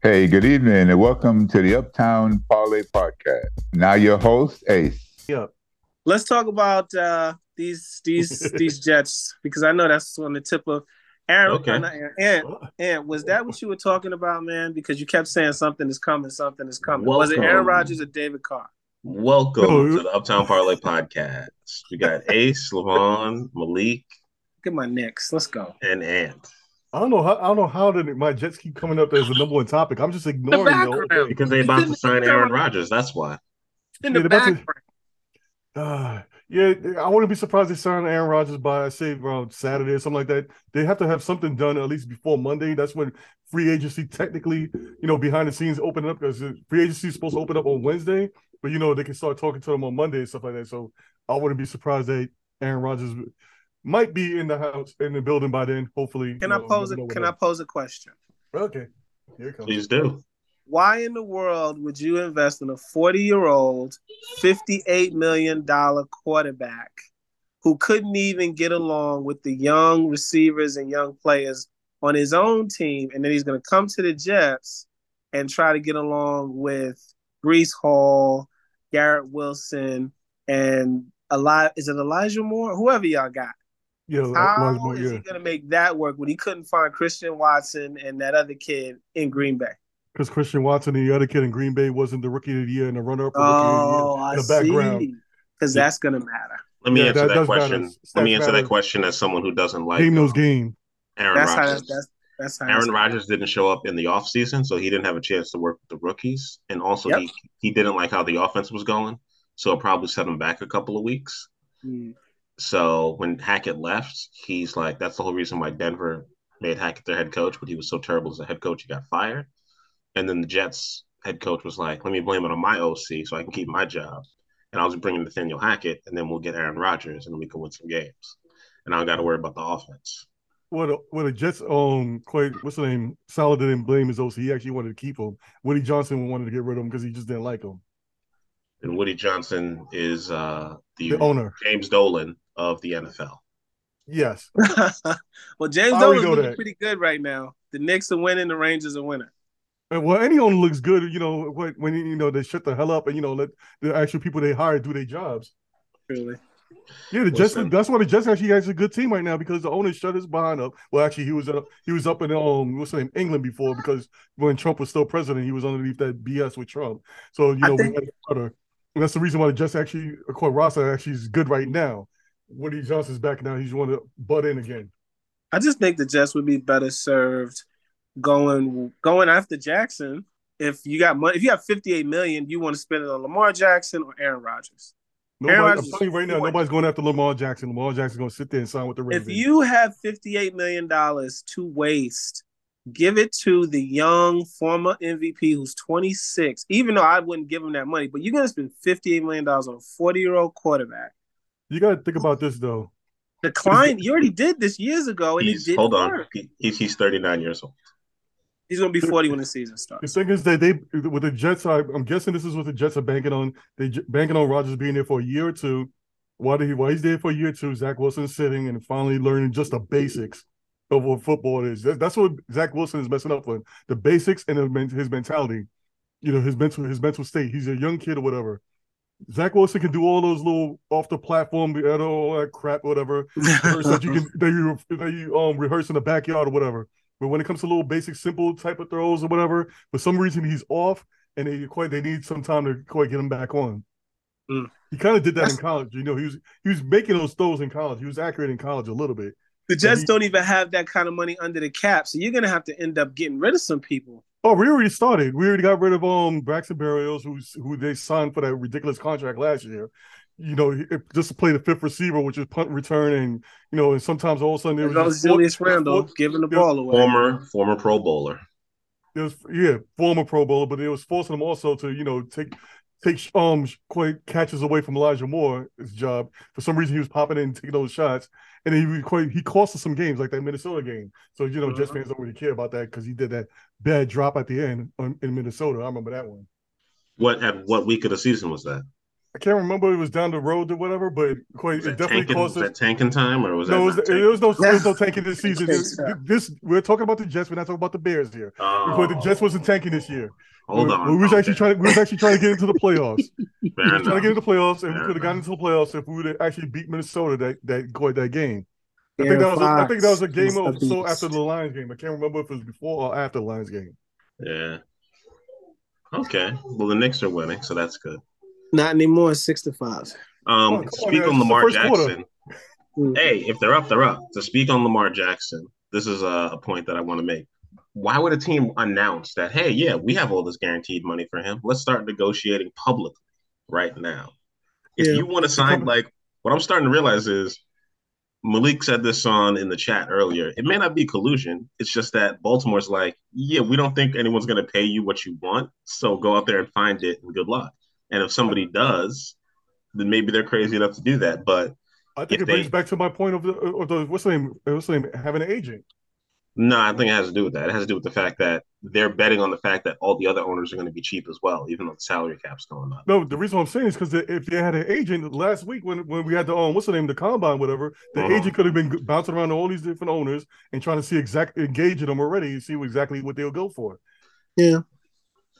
Hey, good evening, and welcome to the Uptown Parlay Podcast. Now, your host, Ace. Yep. Let's talk about uh, these these these Jets because I know that's on the tip of Aaron. Okay. uh, not Aaron, Ant, Ant, was that what you were talking about, man? Because you kept saying something is coming, something is coming. Was it Aaron Welcome. Rodgers or David Carr? Welcome to the Uptown Parlay Podcast. We got Ace, Levon, Malik, Get my Knicks. Let's go. and Ant. I don't know how I don't know how did my Jets keep coming up as the number one topic. I'm just ignoring the whole Because they about to sign Aaron Rodgers. That's why. In the they're to- background. Uh, yeah, I wouldn't be surprised they sign Aaron Rodgers by say around Saturday or something like that. They have to have something done at least before Monday. That's when free agency technically, you know, behind the scenes open up because free agency is supposed to open up on Wednesday, but you know they can start talking to them on Monday and stuff like that. So I wouldn't be surprised that Aaron Rodgers might be in the house in the building by then. Hopefully, Can you I know, pose a Can I pose a question? Okay, here it comes. Please do. Why in the world would you invest in a 40 year old, $58 million quarterback who couldn't even get along with the young receivers and young players on his own team? And then he's going to come to the Jets and try to get along with Breece Hall, Garrett Wilson, and Eli- is it Elijah Moore? Whoever y'all got. Yeah, How Elijah Moore, is yeah. he going to make that work when he couldn't find Christian Watson and that other kid in Green Bay? because Christian Watson and the other kid in Green Bay wasn't the rookie of the year and the runner up Oh, rookie of the year in the background. see. Because that's gonna matter. Let me Yeah, answer that that, question. matter. Let me answer matter. that question as someone who doesn't like Game knows um, game. Aaron That's how Rodgers. that's that's how Aaron that's- Rodgers didn't show up in the offseason, so he didn't have a chance to work with the rookies. And also Yep. he he didn't like how the offense was going. So it probably set him back a couple of weeks. Hmm. So when Hackett left, he's like, that's the whole reason why Denver made Hackett their head coach, but he was so terrible as a head coach, he got fired. And then the Jets head coach was like, let me blame it on my OC so I can keep my job. And I was bringing Nathaniel Hackett, and then we'll get Aaron Rodgers, and we can win some games. And I don't got to worry about the offense. What a, what a Jets um quite what's the name? Saleh didn't blame his OC. He actually wanted to keep him. Woody Johnson wanted to get rid of him because he just didn't like him. And Woody Johnson is uh, the, The owner. James Dolan of the NFL. Yes. well, James I already Dolan's looking that. pretty good right now. The Knicks are winning, the Rangers are winning. Well, any owner looks good, you know, when, when you know they shut the hell up and you know let the actual people they hire do their jobs. Really. Yeah, the Jets. That's why the Jets actually has a good team right now because the owner shut his behind up. Well, actually, he was up. He was up in um what's the name England before because when Trump was still president, he was underneath that BS with Trump. So you know think- we had a. And that's the reason why the Jets actually, according Rasa, actually is good right now. Woody Johnson's back now. He's want to butt in again. I just think the Jets would be better served going going after Jackson. If you got money, if you have 58 million, you want to spend it on Lamar Jackson or Aaron Rodgers. Nobody, Aaron I'm telling you right now, nobody's going after Lamar Jackson. Lamar Jackson's going to sit there and sign with the Ravens. If you have 58 million dollars to waste, give it to the young former MVP who's 26. Even though I wouldn't give him that money, but you're gonna spend 58 million dollars on a 40 year old quarterback. You got to think about this though. The client, you already did this years ago, and He's, it didn't hold on. work. He, he's, he's 39 years old. He's gonna be 40 when the season starts. The thing is that they with the Jets, I, I'm guessing this is what the Jets are banking on. They j- banking on Rodgers being there for a year or two. Why did he Why he's there for a year or two, Zach Wilson sitting and finally learning just the basics of what football is. That- that's what Zach Wilson is messing up with the basics and his mentality. You know his mental his mental state. He's a young kid or whatever. Zach Wilson can do all those little off the platform, you know, all that crap, whatever that you can that you that you um rehearse in the backyard or whatever. But when it comes to little basic, simple type of throws or whatever, for some reason he's off, and they quite they need some time to quite get him back on. Mm. He kind of did that in college. You know, he was he was making those throws in college. He was accurate in college a little bit. The Jets he- don't even have that kind of money under the cap, so you're gonna have to end up getting rid of some people. Oh, we already started. We already got rid of um Braxton Berrios, who's who they signed for that ridiculous contract last year. You know, he- just to play the fifth receiver, which is punt return, and you know, and sometimes all of a sudden there There was goes just four- Julius Randle giving the yeah, ball away. Former former Pro Bowler. It was yeah, former Pro Bowler, but it was forcing him also to you know take take um quite catches away from Elijah Moore his job. For some reason, he was popping in and taking those shots, and he quite he cost us some games like that Minnesota game. So you know, Jets Mhm. fans don't really care about that because he did that bad drop at the end on, in Minnesota. I remember that one. What at what week of the season was that? I can't remember it was down the road or whatever, but quite, Was it definitely tanking, caused was us. that tanking time or was No, it that? was, not there was no there was no tanking this season. This, this we're talking about the Jets. We're not talking about the Bears here. tanking? Because the Oh, Jets wasn't oh. tanking this year. Hold we, on. we was actually Okay. trying. We was actually trying to get into the playoffs. we Fair was trying to get into the playoffs, and we could have gotten into the playoffs if we would have actually beat Minnesota that that quite that game. I think that was. A, I think that was a game of so after the Lions game. I can't remember if it was before or after the Lions game. Yeah. Okay. Well, the Knicks are winning, so that's good. Not anymore. Six to five. Um, on, to come on, speak on the Lamar first quarter. Jackson. Mm. Hey, if they're up, they're up. To speak on Lamar Jackson, this is a, a point that I want to make. Why would a team announce that, hey, yeah, we have all this guaranteed money for him? Let's start negotiating publicly right now. If Yeah. you want to sign, like, what I'm starting to realize is Malik said this on in the chat earlier. It may not be collusion. It's just that Baltimore's like, yeah, we don't think anyone's going to pay you what you want. So go out there and find it and good luck. And if somebody does, then maybe they're crazy enough to do that. But I think If it brings they- back to my point of the, of the what's the name? What's the name? Having an agent. No, I think it has to do with that. It has to do with the fact that they're betting on the fact that all the other owners are going to be cheap as well, even though the salary cap's going up. No, the reason I'm saying is because if they had an agent last week when when we had the um, what's the name, the combine, whatever, the Uh-huh. agent could have been bouncing around to all these different owners and trying to see exactly engaging them already and see exactly what they'll go for. Yeah.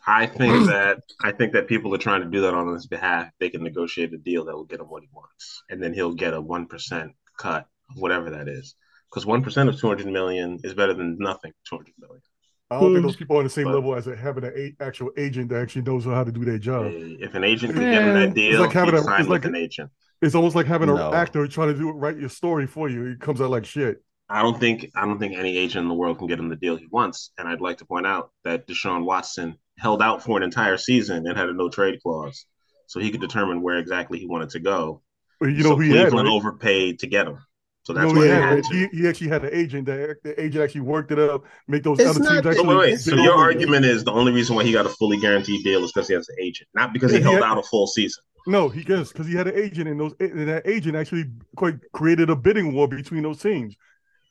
I think that I think that people are trying to do that on his behalf. They can negotiate a deal that will get him what he wants, and then he'll get a one percent cut, of whatever that is. Because one percent of two hundred million is better than nothing. Two hundred million. I don't think Hmm. those people are on the same But- level as a, having an a, actual agent that actually knows how to do their job. If an agent can get him that deal, It's like having he'd a- it's like- an agent. It's almost like having an actor trying to do it. write your story for you. It comes out like shit. I don't think I don't think any agent in the world can get him the deal he wants. And I'd like to point out that Deshaun Watson held out for an entire season and had a no trade clause, so he could determine where exactly he wanted to go. But you know so who he had, Cleveland right? overpaid to get him, so You that's know why he, he had, had to. he, he actually had an agent. That the agent actually worked it up, make those It's other not- teams So So actually. wait, wait. So your argument is the only reason why he got a fully guaranteed deal is because he has an agent, not because he Yeah, he held had- out a full season. No, he gets because he had an agent, and those and that agent actually quite created a bidding war between those teams.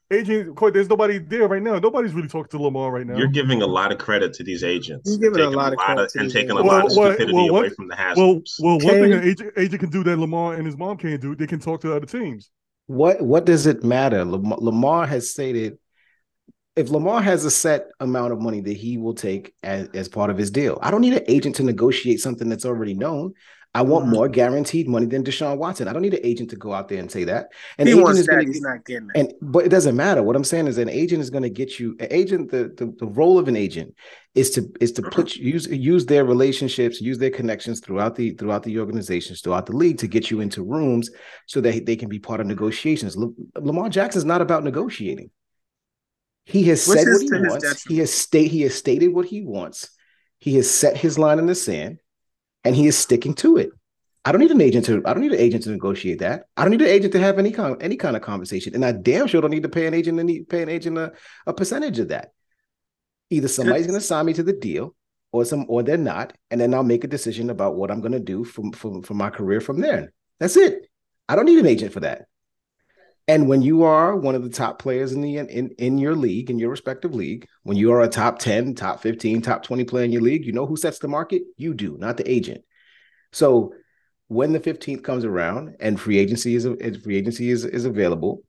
Agent, quite there's nobody there right now. Nobody's really talking to Lamar right now. You're giving a lot of credit to these agents. You're giving a taking lot of credit to and taking a agents. lot of Well, well, stupidity well, away from the well, well, one thing an agent, agent can do that Lamar and his mom can't do, they can talk to other teams. What what does it matter? Lamar, Lamar has stated if Lamar has a set amount of money that he will take as, as part of his deal, I don't need an agent to negotiate something that's already known. I want Mhm. more guaranteed money than Deshaun Watson. I don't need an agent to go out there and say that. An he agent wants is that. to He's not getting that. and but it doesn't matter. What I'm saying is an agent is going to get you an agent, the, the the role of an agent is to is to put use use their relationships, use their connections throughout the throughout the organizations, throughout the league to get you into rooms so that they can be part of negotiations. La- Lamar Jackson is not about negotiating. He has Which said what he wants. detriment. He has state he has stated what he wants. He has set his line in the sand, and he is sticking to it. I don't need an agent to. I don't need an agent to negotiate that. I don't need an agent to have any kind any kind of conversation, and I damn sure don't need to pay an agent any pay an agent a, a percentage of that. Either somebody's going to sign me to the deal, or some, or they're not, and then I'll make a decision about what I'm going to do from from from my career from there. That's it. I don't need an agent for that. And when you are one of the top players in the in in your league, in your respective league, when you are a top 10, top 15, top 20 player in your league, you know who sets the market? You do, not the agent. So when the 15th comes around and free agency is free agency is, is available,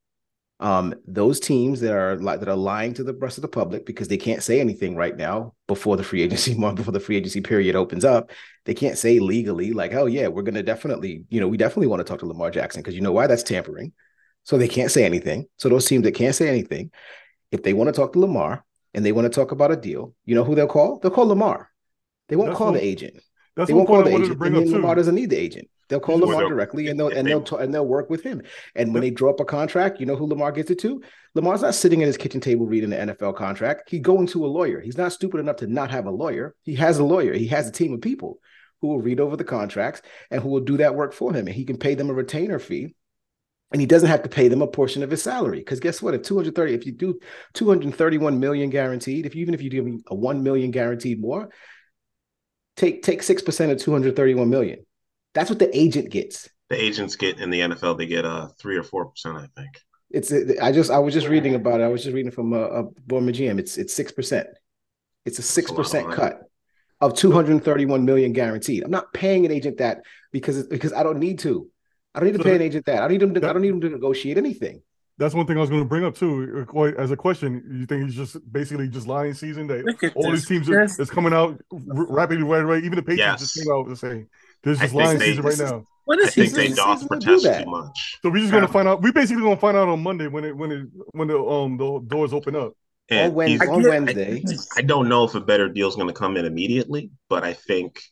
um, those teams that are li- that are lying to the rest of the public because they can't say anything right now before the free agency month before the free agency period opens up, they can't say legally like, oh yeah, we're gonna definitely, you know, we definitely want to talk to Lamar Jackson because you know why that's tampering. So they can't say anything. So those teams that can't say anything, if they want to talk to Lamar and they want to talk about a deal, you know who they'll call? They'll call Lamar. They won't That's call what- the agent. That's They won't call the agent. bring And up then. Lamar doesn't need the agent. They'll call Lamar they'll- directly and they'll and they- they'll and they'll work with him. And when they draw up a contract, you know who Lamar gets it to? Lamar's not sitting at his kitchen table reading the NFL contract. He's going to a lawyer. He's not stupid enough to not have a lawyer. He has a lawyer. He has a team of people who will read over the contracts and who will do that work for him. And he can pay them a retainer fee. And he doesn't have to pay them a portion of his salary. Because guess what? If 230, if you do 231 million guaranteed, if you, even if you give me a 1 million guaranteed more, take take 6% of 231 million. That's what the agent gets. The agents get in the NFL, they get uh three or four percent, I think. It's I just I was just reading about it. I was just reading from a, a Borma GM. It's it's six percent. It's a six That's a lot of percent cut. of 231 million guaranteed. I'm not paying an agent that because because I don't need to. I don't need to pay an agent that. I don't need him to, I don't need him to negotiate anything. That's one thing I was going to bring up too. As a question, you think he's just basically just lying season that all these teams are, is coming out rapidly right away. Even the Patriots yes. just came out the same. There's just lying season right now. What is I think they doth protest too much. So we're just gonna find out. We basically gonna find out on Monday when it when it when the um the doors open up. And on, Wednesday, on Wednesday. I, I, don't know if a better deal is going to come in immediately, but I think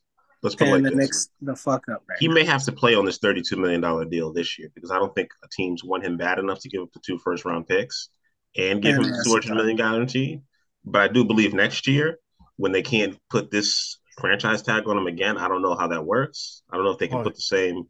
let's put like the this. next the fuck up. Right he now. may have to play on this thirty-two million dollar deal this year because I don't think a teams want him bad enough to give up the two first round picks and give and him two hundred million guarantee. But I do believe next year when they can't put this franchise tag on him again, I don't know how that works. I don't know if they can put the same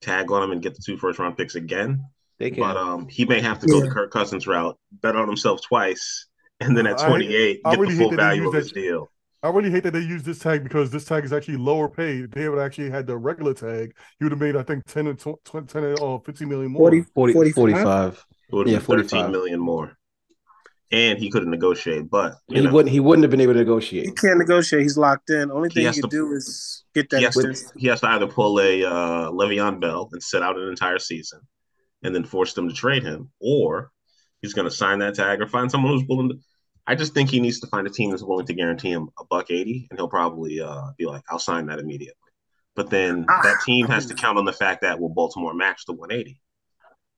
tag on him and get the two first round picks again. They can. But um, he may have to go yeah. the Kirk Cousins route, bet on himself twice and then at 28, I, I get really the full value of his deal. I really hate that they use this tag because this tag is actually lower paid. If They would actually had the regular tag. He would have made, I think, 10 and 20, 10 or uh, 15 million more. 40, 40 45. 45. yeah, 13 million more. And he couldn't negotiate, but he know, wouldn't. He wouldn't have been able to negotiate. He can't negotiate. He's locked in. Only thing he, he can to, do is get that. He has, to, he has to either pull a uh, Le'Veon Bell and sit out an entire season, and then force them to trade him, or he's going to sign that tag or find someone who's willing to I just think he needs to find a team that's willing to guarantee him a buck eighty, and he'll probably uh, be like, "I'll sign that immediately." But then ah, that team has to count on the fact that will Baltimore match the one eighty?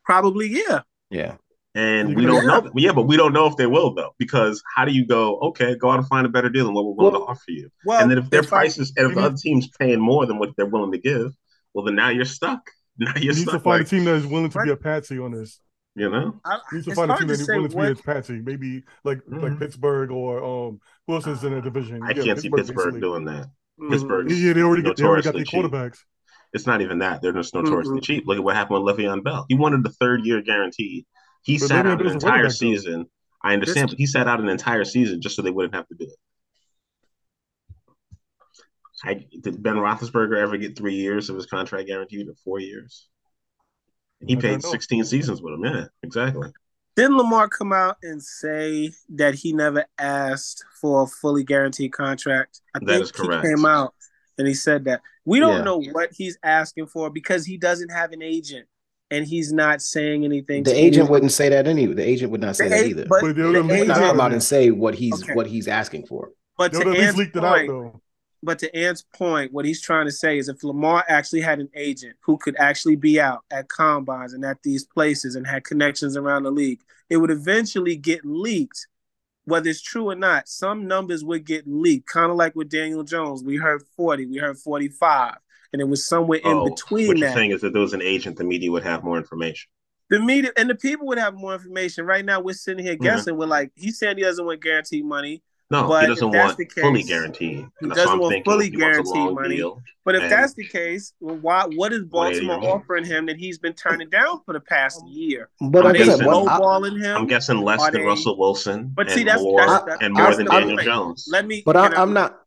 Probably, yeah. Yeah. And we don't know. Yeah, but we don't know if they will though, because how do you go? Okay, go out and find a better deal than what we're willing well, to offer you. Well, and then if their prices and if the other team's paying more than what they're willing to give, well, then now you're stuck. Now you're you need stuck. to find like, a team that is willing to right. be a patsy on this. You know, I, you need to find a team that willing to be a patsy, maybe like mm-hmm. like Pittsburgh or um who else is in a division? I yeah, can't Pittsburgh, see Pittsburgh basically. doing that. Mm-hmm. Pittsburgh, yeah, they already, got, they already got their quarterbacks. Cheap. It's not even that; they're just notoriously mm-hmm. cheap. Look at what happened with Le'Veon Bell. He wanted the third year guarantee. He but sat out an entire season. I understand, but he sat out an entire season just so they wouldn't have to do it. I, did Ben Roethlisberger ever get three years of his contract guaranteed or four years? He paid 16 seasons with him. Yeah, exactly. Didn't Lamar come out and say that he never asked for a fully guaranteed contract? I that think is correct. He came out and he said that. We don't yeah. know what he's asking for because he doesn't have an agent and he's not saying anything. The agent anyone. wouldn't say that anyway. The agent would not say that either. But, but the agent, not come out and say what he's okay. what he's asking for. But to at least leaked it out though but to Ant's point, what he's trying to say is if Lamar actually had an agent who could actually be out at combines and at these places and had connections around the league, it would eventually get leaked. Whether it's true or not, some numbers would get leaked, kind of like with Daniel Jones. We heard 40, we heard 45, and it was somewhere oh, in between what that. you're saying is that there was an agent, the media would have more information. The media and the people would have more information. Right now, we're sitting here mm-hmm. guessing. Mm-hmm. We're like, he's saying he doesn't want guaranteed money. No, but he doesn't want case, fully guaranteed. He doesn't want fully guaranteed money. But if that's the case, well, why? What is Baltimore offering him that he's been turning down for the past year? But Are I'm they guessing, lowballing him? I'm guessing less Are than they, Russell Wilson. But see, that's, more, that's, that's and more I, than I, Daniel I, Jones. Let me. But I, am not.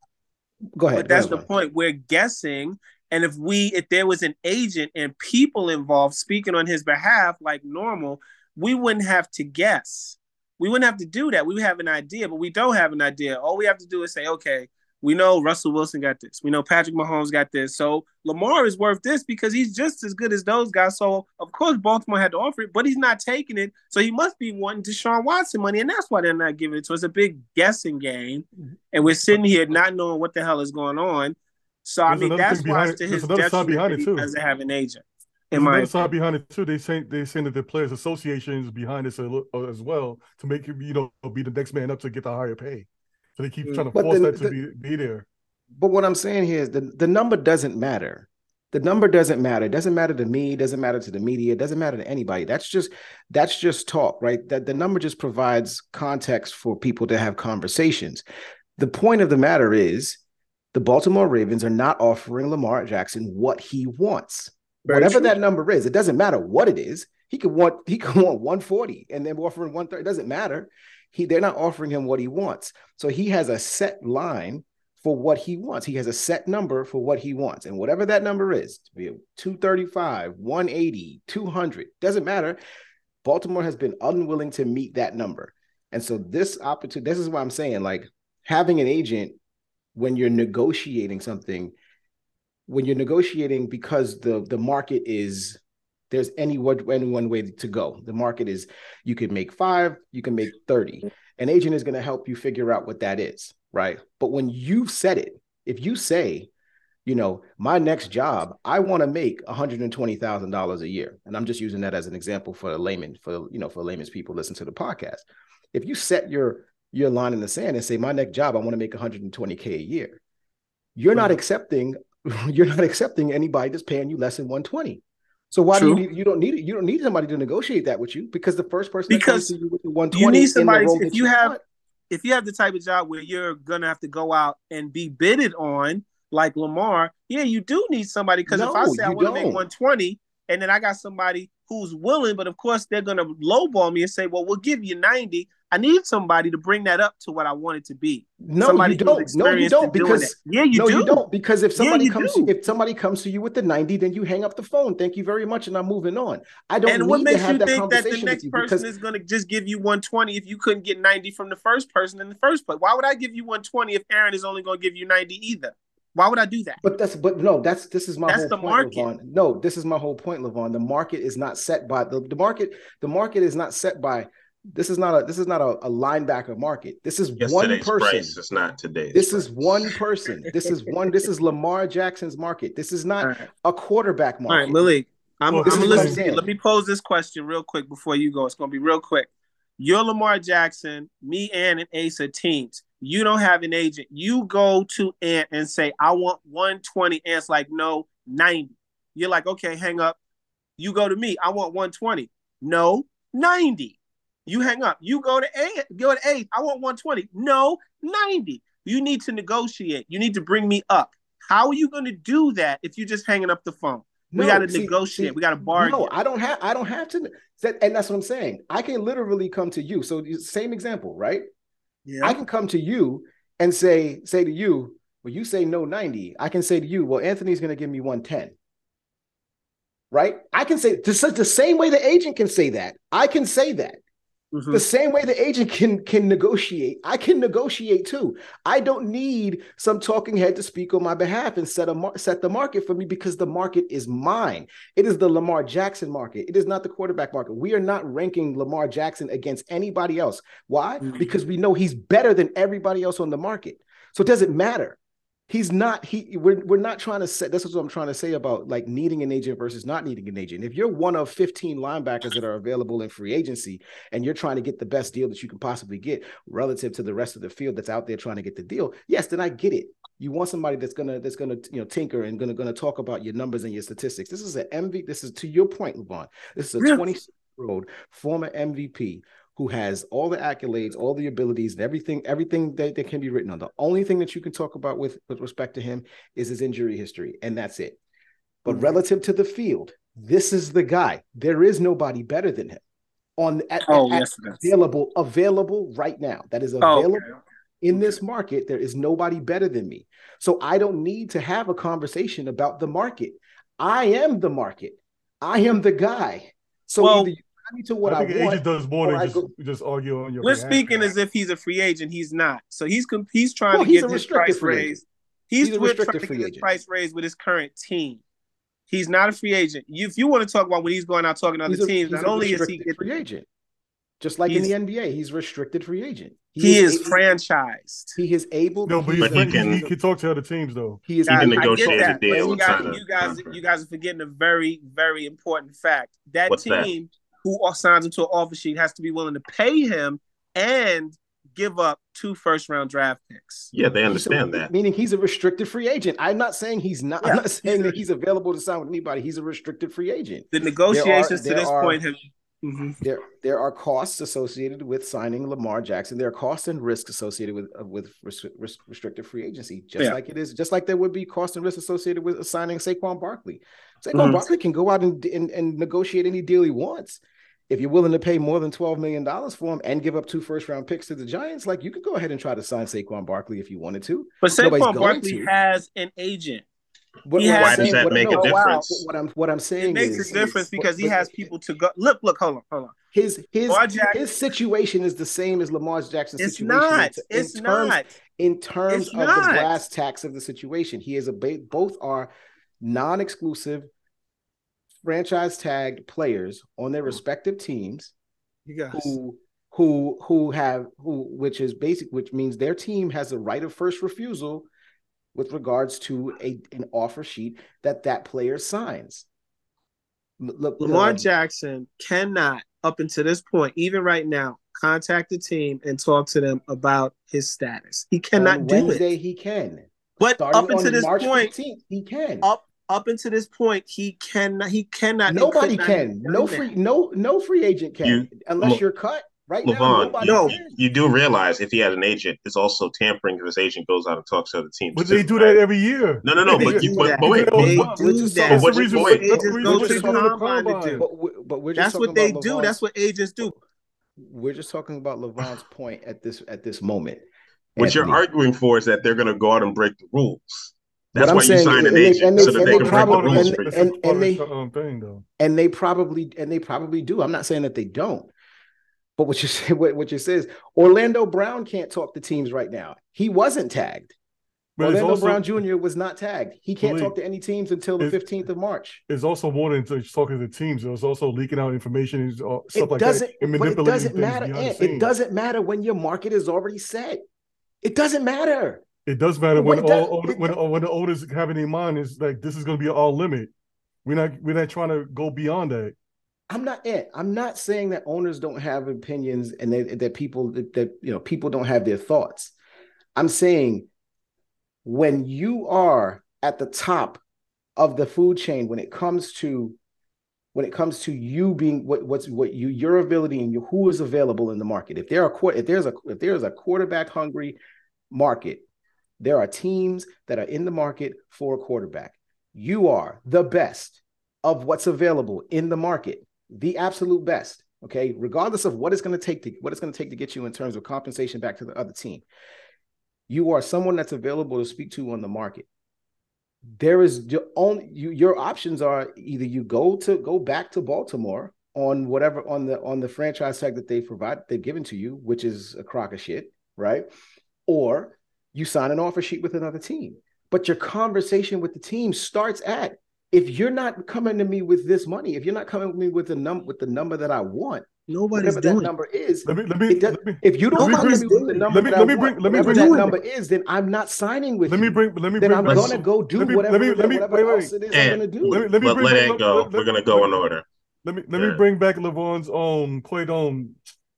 Go ahead. But that's the point. We're guessing. And if we, if there was an agent and people involved speaking on his behalf, like normal, we wouldn't have to guess we wouldn't have to do that. We would have an idea, but we don't have an idea. All we have to do is say, okay, we know Russell Wilson got this. We know Patrick Mahomes got this. So Lamar is worth this because he's just as good as those guys. So of course Baltimore had to offer it, but he's not taking it. So he must be wanting Deshaun Watson money, and that's why they're not giving it us. It's a big guessing game, and we're sitting here not knowing what the hell is going on. So I mean, that's why to his detriment he doesn't have an agent. In my side behind it too, they say they saying that the players' association is behind this as well to make you you know be the next man up to get the higher pay. So they keep mm. trying to force the, that to the, be be there. But what I'm saying here is the the number doesn't matter. The number doesn't matter. It doesn't matter to me. It doesn't matter to the media. It doesn't matter to anybody. That's just that's just talk, right? That the number just provides context for people to have conversations. The point of the matter is the Baltimore Ravens are not offering Lamar Jackson what he wants. Very Whatever true. that number is, it doesn't matter what it is. He could want he could want 140 and then offering 130. It doesn't matter. He they're not offering him what he wants. So he has a set line for what he wants. He has a set number for what he wants. And whatever that number is, to be 235, 180, 200, doesn't matter. Baltimore has been unwilling to meet that number. And so this opportunity, this is why I'm saying like having an agent when you're negotiating something, when you're negotiating because the the market is there's any one, any one way to go. The market is you can make five, you can make 30. An agent is going to help you figure out what that is, right? But when you've said it, if you say, you know, my next job, I want to make $120,000 a year. And I'm just using that as an example for a layman, for, you know, for layman's people listen to the podcast. If you set your, your line in the sand and say, my next job, I want to make 120K a year, you're not accepting, you're not accepting anybody that's paying you less than 120. So why True. do you need, you don't need it? You don't need somebody to negotiate that with you because the first person because you with the 120 you need somebody if you have want, if you have the type of job where you're gonna have to go out and be bidded on like Lamar, yeah, you do need somebody because no, if I say I want to make 120 and then I got somebody who's willing, but of course they're gonna lowball me and say, Well, we'll give you 90. I need somebody to bring that up to what I want it to be. No, somebody you don't. No, you don't because yeah, you no, do. you don't because if somebody yeah, comes to, if somebody comes to you with the ninety, then you hang up the phone. Thank you very much, and I'm moving on. I don't. And what makes you that think that the next person is going to just give you one twenty if you couldn't get ninety from the first person in the first place? Why would I give you one twenty if Aaron is only going to give you ninety either? Why would I do that? But that's but no, that's this is my that's whole the point, market. Levon. No, this is my whole point, Levon. The market is not set by the, the market. The market is not set by this is not a this is not a, a linebacker market. This is one person. Price is not today. This price. is one person. This is one. This is Lamar Jackson's market. This is not right. a quarterback market. All right, Lily. I'm, well, I'm listening. Let me pose this question real quick before you go. It's going to be real quick. You're Lamar Jackson. Me, Ant, and Ace are teams. You don't have an agent. You go to Ant and say, "I want 120." Ant's like, "No, 90." You're like, "Okay, hang up." You go to me. I want 120. No, 90. You hang up. You go to A. Go to A. I want 120. No, 90. You need to negotiate. You need to bring me up. How are you going to do that if you're just hanging up the phone? We no, got to negotiate. See, we got to bargain. No, I don't have. I don't have to. And that's what I'm saying. I can literally come to you. So same example, right? Yeah. I can come to you and say say to you, well, you say no 90. I can say to you, well, Anthony's going to give me 110 right? I can say this is the same way the agent can say that. I can say that. Mm-hmm. The same way the agent can can negotiate, I can negotiate too. I don't need some talking head to speak on my behalf and set a mar- set the market for me because the market is mine. It is the Lamar Jackson market. It is not the quarterback market. We are not ranking Lamar Jackson against anybody else. Why? Mm-hmm. Because we know he's better than everybody else on the market. So it doesn't matter he's not he we're, we're not trying to say that's what i'm trying to say about like needing an agent versus not needing an agent. If you're one of 15 linebackers that are available in free agency and you're trying to get the best deal that you can possibly get relative to the rest of the field that's out there trying to get the deal yes then i get it. You want somebody that's gonna that's gonna you know tinker and gonna gonna talk about your numbers and your statistics. This is an mv this is to your point levon this is a 20 year old former mvp who has all the accolades, all the abilities, and everything, everything that, that can be written on. The only thing that you can talk about with, with respect to him is his injury history, and that's it. But mm-hmm. relative to the field, this is the guy. There is nobody better than him on at, oh, at, yes, available available right now. That is available oh, okay. in this market. There is nobody better than me. So I don't need to have a conversation about the market. I am the market. I am the guy. So well, either me to what I, think I want. Agent does more than just, just argue on your. We're speaking as if he's a free agent. He's not. So he's he's trying well, to get his price raised. He's, he's trying to get his price raised with his current team. He's not a free agent. You, if you want to talk about when he's going out talking to other teams, not only is he a free agent, just like in the NBA, he's restricted free agent. He, he is, is franchised. He is able. No, but, but he, can, he, can, talk to other teams though. He is. He can negotiate a deal. You guys, you guys, you guys are forgetting a very, very important fact. That What's team that? Who signs him to an offer sheet has to be willing to pay him and give up two first round draft picks. Yeah, they understand a, that. Meaning he's a restricted free agent. I'm not saying he's not. Yeah. I'm not saying that he's available to sign with anybody. He's a restricted free agent. The negotiations are, to this are, point have. Mm-hmm. There, there are costs associated with signing Lamar Jackson. There are costs and risks associated with uh, with restricted free agency, just yeah. like it is, just like there would be costs and risks associated with signing Saquon Barkley. Saquon mm-hmm. Barkley can go out and, and, and negotiate any deal he wants if you're willing to pay more than $12 million for him and give up two first round picks to the Giants, like you could go ahead and try to sign Saquon Barkley if you wanted to. But Saquon Barkley to. has an agent. What, why does that make no, a difference? What I'm what I'm saying it makes is, a difference because he has people to go. Look, look, hold on, hold on. His his his situation is the same as Lamar Jackson's it's situation. Not, in, it's in terms, not. in terms It's of the not. brass tacks of the situation. He is a both are non-exclusive franchise tagged players on their mm. respective teams who who who have who which is basic which means their team has a right of first refusal with regards to a an offer sheet that that player signs. L- Lamar Jackson cannot, up until this point, even right now, contact the team and talk to them about his status. He cannot on do Wednesday it. he can. But Starting up until this March point, 15th, he can. up up until this point, he cannot. He cannot. Nobody could not can. have done No that. free. No. No free agent can You- unless Le- you're cut right now. Levon, Nobody No. can. you do realize if he had an agent, it's also tampering if his agent goes out and talks to other teams. But too, they do right? that every year. No, no, no. They But, do you, but, that. but wait, They but, do We're just that. talking- That's the But reason. wait, That's the reason go what they do in the combine to combine. do. But but we're just That's what they do. That's what agents do. We're just talking about Levon's point at this at this moment. what you're arguing for is that they're going to go out and break the rules. What That's I'm why you saying- sign an and they- agent and they- so that and they they can the probably- and- for you. It's and- and of they- thing and they probably and they probably do. I'm not saying that they don't, but what you say, what, what you say is Orlando Brown can't talk to teams right now. He wasn't tagged. But it's Orlando also Brown Jr. was not tagged. He can't talk to any teams until the 15th of March. it's also more than just talking to teams. It's also leaking out information and uh, stuff It like doesn't. that. And But it doesn't matter. behind. It doesn't matter when your market is already set. It doesn't matter. It does matter when it does- all when when the owners have in mind is like this is going to be all limit. We're not we're not trying to go beyond that. I'm not Ant. I'm not saying that owners don't have opinions and that, that people that, that you know people don't have their thoughts. I'm saying when you are at the top of the food chain when it comes to when it comes to you being what what's what you your ability and your, who is available in the market. If there are if there's a if there's a quarterback hungry market, there are teams that are in the market for a quarterback. You are the best of what's available in the market, the absolute best. Okay, regardless of what it's going to take to what it's going to take to get you in terms of compensation back to the other team, you are someone that's available to speak to on the market. There is your only you, your options are either you go to go back to Baltimore on whatever on the on the franchise tag that they provide they've given to you, which is a crock of shit, right? Or you sign an offer sheet with another team. But your conversation with the team starts at if you're not coming to me with this money, if you're not coming to me with the number with the number that I want, Nobody's whatever doing that number is, Let me let me does, let me, if you don't let me come to bring- me with the number let me- that let I me want, bring- let me whatever bring- that number is, then I'm not signing with let me bring let me then bring I'm gonna go do let me- whatever, let me- let me- whatever wait, wait. else it is And I'm gonna do. let me let me Let, bring let back, it go. let- We're let- going to go let- in order. Let me let Yeah. me bring back Levon's um point um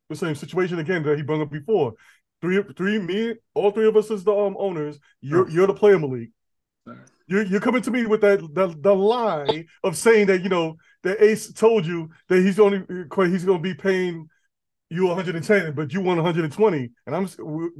the same situation again that he brought up before. Three three me all three of us as the um owners. You're you're the player Malik. You're you're coming to me with that the, the lie of saying that you know that Ace told you that he's only he's going to be paying you 110, but you want 120, and I'm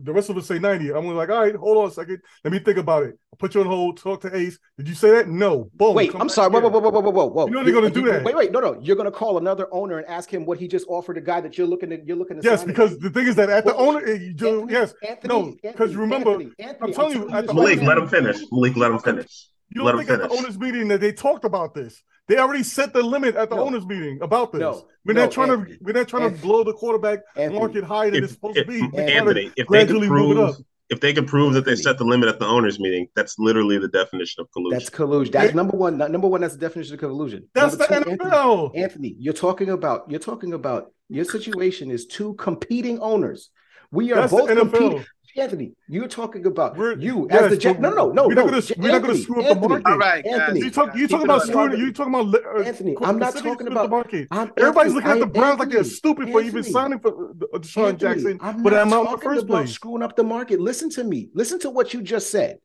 the rest of us say 90. I'm like, all right, hold on a second, let me think about it. I'll put you on hold. Talk to Ace. Did you say that? No. Boom. Wait, I'm sorry. Whoa, here. whoa, whoa, whoa, whoa, whoa, whoa. You know they're gonna do that. Wait, wait, no, no. You're gonna call another owner and ask him what he just offered a guy that you're looking at. You're looking to Yes, sign because him. the thing is that at the Well, owner, eh, you do, Anthony, yes, Anthony, no, Anthony, 'cause remember, Anthony, Anthony, I'm telling you, this at the Malik, let him finish. Malik, let him finish. you don't him think at the owners meeting that they talked about this. They already set the limit at the No. owners meeting about this. No, we're no, not trying Anthony. to we're not trying to blow the quarterback Anthony. market higher than it's supposed if, to be. We're to Anthony, if they could gradually move it prove up. if they could prove that they set the limit at the owners meeting, that's literally the definition of collusion. That's collusion. That's number one. Number one. That's the definition of collusion. That's Number the two, Anthony, NFL. Anthony, you're talking about. You're talking about. Your situation is two competing owners. We are That's both NFL. competing. Anthony, you're talking about We're- you yes, as the Jet. but No, no, no, we're no. not gonna- J- we're not gonna screw up the Anthony, market. All right, Anthony. You talk. You Keep talking about screwing. You talking about uh, Anthony, I'm not talking about- the market. I'm- Everybody's Anthony, looking at the I- Browns like they're Anthony, stupid for even signing for uh, Deshaun Anthony, Jackson I'm for that not amount in the first about place. screwing up the market. Listen to me. Listen to what you just said.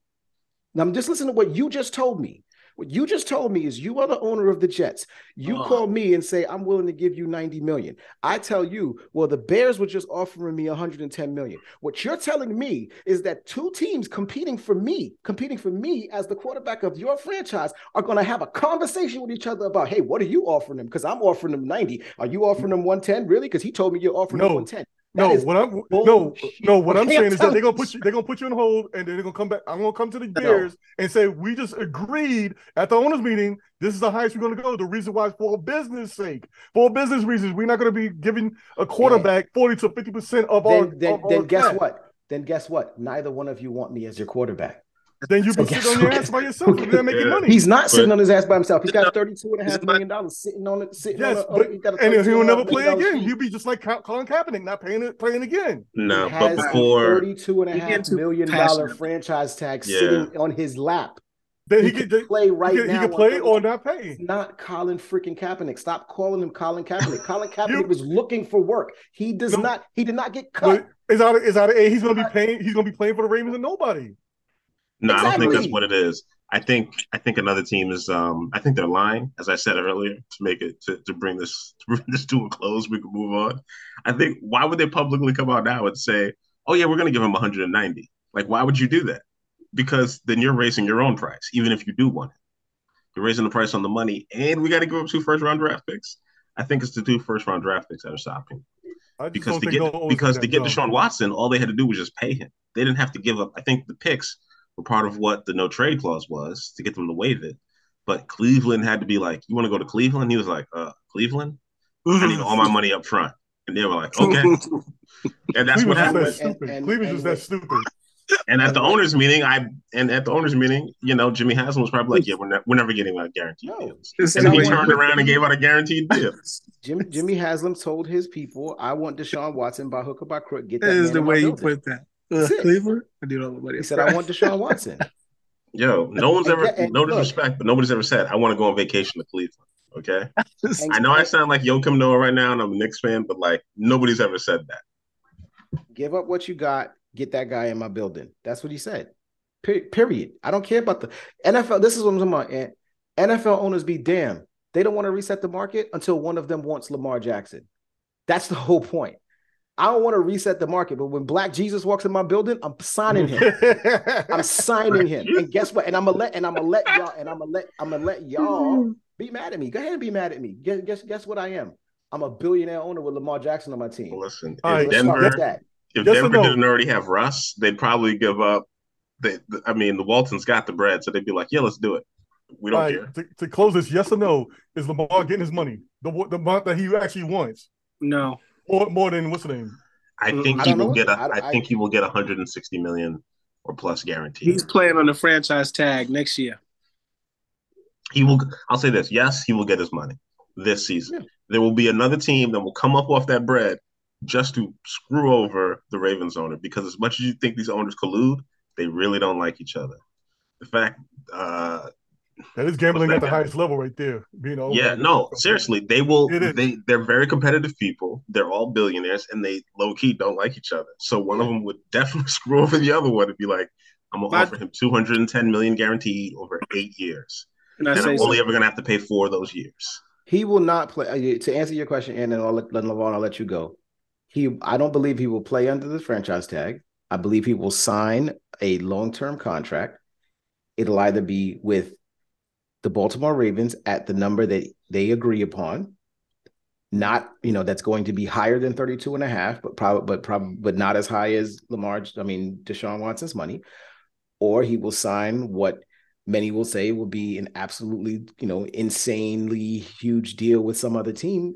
Now, I'm just listening to what you just told me. What you just told me is you are the owner of the Jets. You Oh. call me and say I'm willing to give you 90 million. I tell you, well, the Bears were just offering me 110 million. What you're telling me is that two teams competing for me, competing for me as the quarterback of your franchise, are going to have a conversation with each other about, hey, what are you offering them? Because I'm offering them 90. Are you offering them 110? Really? Because he told me you're offering them 110. No, what I'm no bullshit. no what I'm saying is that they're gonna put you. they're gonna put you on hold and then they're gonna come back. I'm gonna come to the Bears and say we just agreed at the owners meeting. This is the highest we're gonna go. The reason why is for business sake, for business reasons. We're not gonna be giving a quarterback forty to fifty percent of our. then, then, of then our guess cap. what? then guess what? Neither one of you want me as your quarterback. Then you So be sitting on your ass by yourself and they're making Yeah. money. He's not But- sitting on his ass by himself. He's got 32 and a half It's million dollars sitting on it. Sitting Yes, on but oh, a, he's got a and he'll never play again. sheet. He'll be just like Col- Colin Kaepernick, not playing playing again. No, he but has before a 32 and a You're half getting too million dollar franchise tag Yeah. sitting on his lap. Then He, he, can could play right he could, he now. could on play 32. or not pay. It's not Colin freaking Kaepernick. Stop calling him Colin Kaepernick. Colin Kaepernick You- was looking for work. He does No. not. He did not get cut. Is out of is out of A. He's gonna be paying. He's gonna be playing for the Ravens and nobody. No, I don't think that's what it is. I think I think another team is um I think they're lying, as I said earlier, to make it to, to bring this to bring this to a close, we can move on. I think why would they publicly come out now and say, Oh yeah, we're gonna give him 190? Like why would you do that? Because then you're raising your own price, even if you do want it. You're raising the price on the money, and we gotta give up two first round draft picks. I think it's the two first round draft picks that are stopping because to get because to get. Deshaun Watson, all they had to do was just pay him. They didn't have to give up. I think the picks were part of what the no trade clause was to get them to waive it. But Cleveland had to be like, "You want to go to Cleveland?" He was like, "Uh, Cleveland, I need all my money up front." And they were like, "Okay." And that's what Cleveland's just happened. that stupid. And- and- Cleveland's and that stupid. And at the owners' meeting, I and at the owners' meeting, you know, Jimmy Haslam was probably like, "Yeah, we're, ne- we're never getting out guaranteed No. deals." And then he turned around and gave out a guaranteed deal. Jimmy Jimmy Haslam told his people, "I want Deshaun Watson by hook or by crook. Get that That is the way you building." put that. Uh, Cleveland, I need all the money. He said, "I want Deshaun Watson." Yo, no one's ever, get- and no look. disrespect, but nobody's ever said, "I want to go on vacation to Cleveland." Okay. I know I sound like Joakim Noah right now, and I'm a Knicks fan, but like nobody's ever said that. Give up what you got. Get that guy in my building. That's what he said. Per- Period. I don't care about the NFL. This is what I'm talking about. and NFL owners be damned. They don't want to reset the market until one of them wants Lamar Jackson. That's the whole point. I don't want to reset the market, but when Black Jesus walks in my building, I'm signing him. I'm signing him. And guess what? And I'm gonna let and I'm gonna let y'all and I'm gonna let I'm gonna let y'all be mad at me. Go ahead and be mad at me. Guess guess, guess what I am? I'm a billionaire owner with Lamar Jackson on my team. Listen, if All right, Denver, that. if Yes Denver no? didn't already have Russ, they'd probably give up. They, I mean, the Waltons got the bread, so they'd be like, "Yeah, let's do it. We don't All care." to, to close this, yes or no? Is Lamar getting his money? The the amount that he actually wants, No. More more than what's the name? I Mm, think I he will get. A, I- I, I- think he will get 160 million or plus guaranteed. He's playing on the franchise tag next year. he will i'll say this yes he will get his money this season Yeah. there will be another team that will come up off that bread just to screw over the ravens owner because as much as you think these owners collude they really don't like each other the fact uh That is gambling at the highest level right there. Being over yeah no seriously they will It is. they they're very competitive people they're all billionaires and they low-key don't like each other so one of them would definitely screw over the other one and be like i'm gonna But- offer him 210 million guaranteed over eight years and say i'm only something? ever gonna have to pay four of those years He will not play. uh, To answer your question, and then I'll let, let Levon, I'll let you go. He, I don't believe he will play under the franchise tag. I believe he will sign a long-term contract. It'll either be with the Baltimore Ravens at the number that they agree upon, not you know that's going to be higher than 32 and a half, but probably but probably but not as high as Lamar. I mean Deshaun Watson's money, or he will sign what many will say will be an absolutely you know insanely huge deal with some other team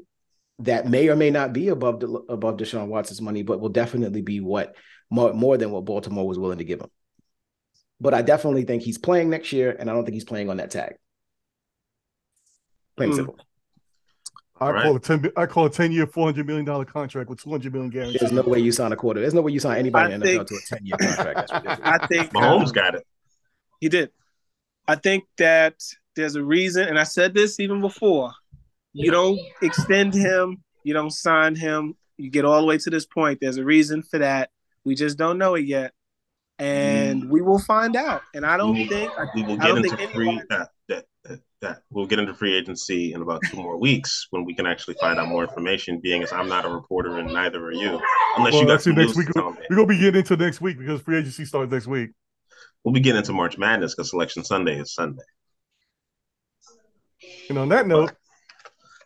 that may or may not be above the, above Deshaun Watson's money, but will definitely be what more, more than what Baltimore was willing to give him. But I definitely think he's playing next year, and I don't think he's playing on that tag. Plain and Hmm. simple. I Right. call a ten. I call a ten year, four hundred million dollar contract with two hundred million guaranteed. There's no way you sign a quarter. There's no way you sign anybody I in the NFL to a 10 year contract. I think Mahomes um, got it He did. I think that there's a reason, and I said this even before. You don't extend him, you don't sign him, you get all the way to this point. There's a reason for that. We just don't know it yet. And we will find out. And I don't We think I, we will I get don't into think free anybody- that, that that that we'll get into free agency in about two more weeks when we can actually find out more information. Being as I'm not a reporter and neither are you, unless Well, you got some next news week. to tell me. We're gonna be getting into next week because free agency starts next week. We'll be getting into March Madness because Selection Sunday is Sunday. And on that note,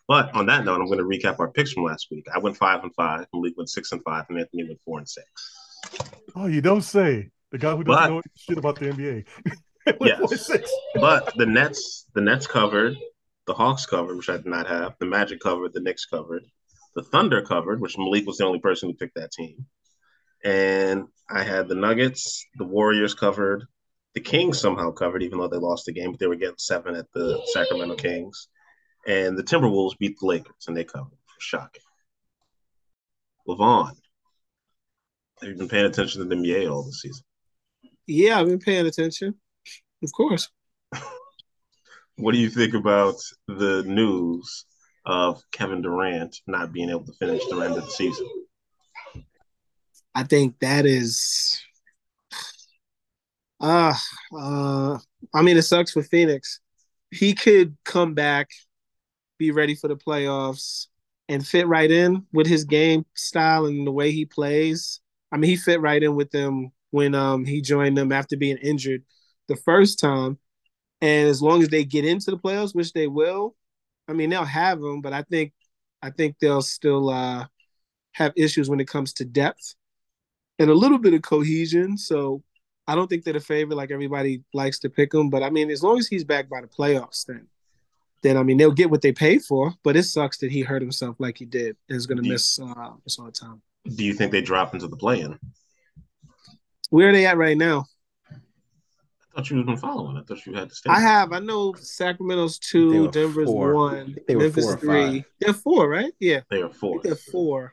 But on that note, I'm going to recap our picks from last week. I went five and five. Malik went six and five, and Anthony went four and six. oh, you don't say. The guy who doesn't But- know shit about the NBA. Yes. But the Nets, the Nets covered, the Hawks covered, which I did not have. The Magic covered, the Knicks covered, the Thunder covered, which Malik was the only person who picked that team. and I had the Nuggets, the Warriors covered, the Kings somehow covered, even though they lost the game, but they were getting seven at the Sacramento Kings, and the Timberwolves beat the Lakers, and they covered. Shocking. Levon, have you been paying attention to the NBA all this season? Yeah, I've been paying attention. Of course. What do you think about the news of Kevin Durant not being able to finish the end of the season? I think that is uh uh I mean it sucks for Phoenix. He could come back, be ready for the playoffs, and fit right in with his game style and the way he plays. I mean, he fit right in with them when um he joined them after being injured the first time. And as long as they get into the playoffs, which they will, I mean they'll have them, but I think I think they'll still uh have issues when it comes to depth and a little bit of cohesion. So I don't think they're the favorite like everybody likes to pick them. But I mean, as long as he's back by the playoffs, then then I mean they'll get what they paid for. But it sucks that he hurt himself like he did and is going to miss uh, miss all the time. Do you think they drop into the play-in? Where are they at right now? I thought you had been following. I thought you had to stay. I have. I know Sacramento's two, Denver's four. one, Memphis four three. Five. They're four, right? Yeah, They are four. they're four.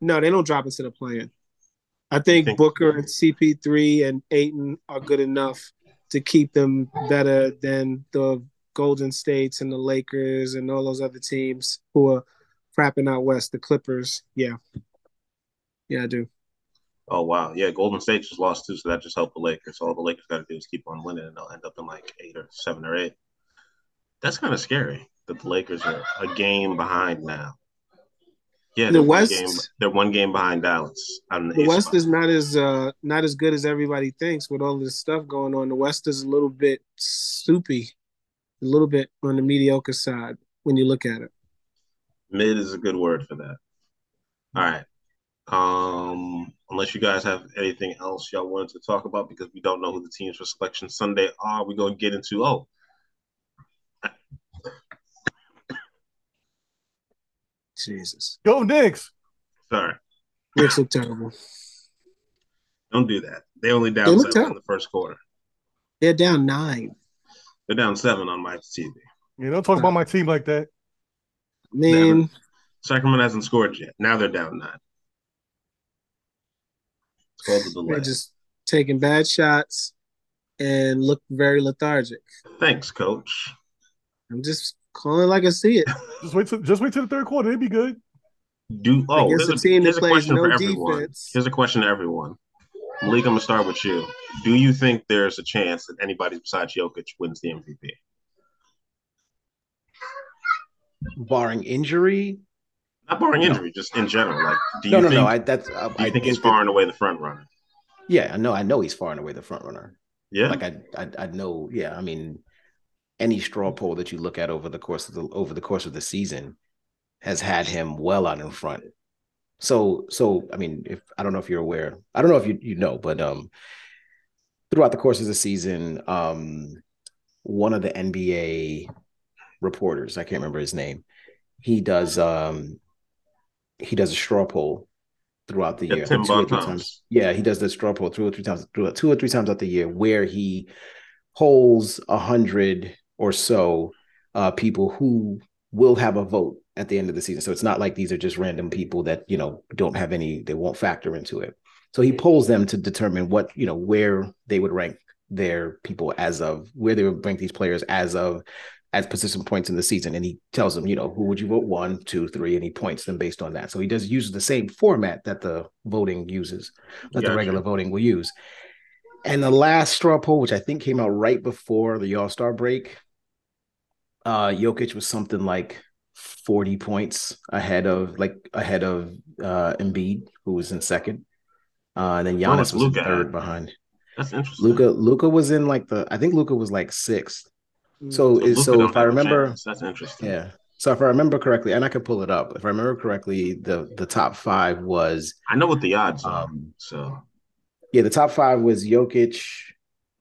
No, they don't drop into the plan. I think, think- Booker and CP3 and Ayton are good enough to keep them better than the Golden States and the Lakers and all those other teams who are crapping out west. The Clippers, yeah, yeah, I do. Oh wow, yeah. Golden State just lost too, so that just helped the Lakers. So all the Lakers got to do is keep on winning, and they'll end up in like eight or seven or eight. That's kind of scary that the Lakers are a game behind now. Yeah, The they're one West- game. They're one game behind Dallas the, The West spot. is not as uh not as good as everybody thinks with all this stuff going on. The West is a little bit soupy, a little bit on the mediocre side when you look at it. Mid is a good word for that. All right. Um, unless you guys have anything else y'all wanted to talk about, because we don't know who the teams for Selection Sunday are, we're gonna get into oh, Jesus, Go Knicks. sorry, Knicks look terrible. don't do that. They only They down look seven in the first quarter. They're down nine. They're down seven on my TV. You don't talk about my team like that. I mean, Sacramento hasn't scored yet. Now they're down nine. It's called the delay. They're just taking bad shots and look very lethargic. Thanks, coach. I'm just calling like I see it. Just wait till just wait till the third quarter. It'd be good. Do oh, Against here's a a, team here's a question no for everyone. defense. Here's a question to everyone. Malik, I'm gonna start with you. Do you think there's a chance that anybody besides Jokic wins the MVP? barring injury. Not barring injury, just in general. Like, do you No, no, think, no. I that's I, do you I think he's far and away the front runner? Yeah, I know. I know he's far and away the front runner. Yeah. Like I, I, I know. Yeah, I mean, any straw poll that you look at over the course of the over the course of the season has had him well out in front. So, so I mean, if I don't know if you're aware, I don't know if you you know, but um, throughout the course of the season, um, one of the NBA reporters, I can't remember his name, he does um, he does a straw poll throughout the Yeah, year. Two or three Bontemps. times. Yeah, he does the straw poll two or three times, through two or three times out the year, where he polls a hundred or so uh, people who will have a vote at the end of the season. So it's not like these are just random people that you know don't have any, they won't factor into it. So he polls them to determine what you know where they would rank their people as of where they would rank these players as of as position points in the season, and he tells them, you know, who would you vote one, two, three, and he points them based on that. So he does use the same format that the voting uses, that Gotcha. the regular voting will use. And the last straw poll, which I think came out right before the All Star break, uh, Jokic was something like forty points ahead of like ahead of uh Embiid, who was in second. Uh, and then What Giannis was was in Luka third behind. That's interesting. Luka Luka was in like the I think Luka was like sixth. So, So so if I remember, chance. that's interesting. yeah. So if I remember correctly, and I could pull it up, if I remember correctly, the the top five was I know what the odds are. um So yeah, the top five was Jokic,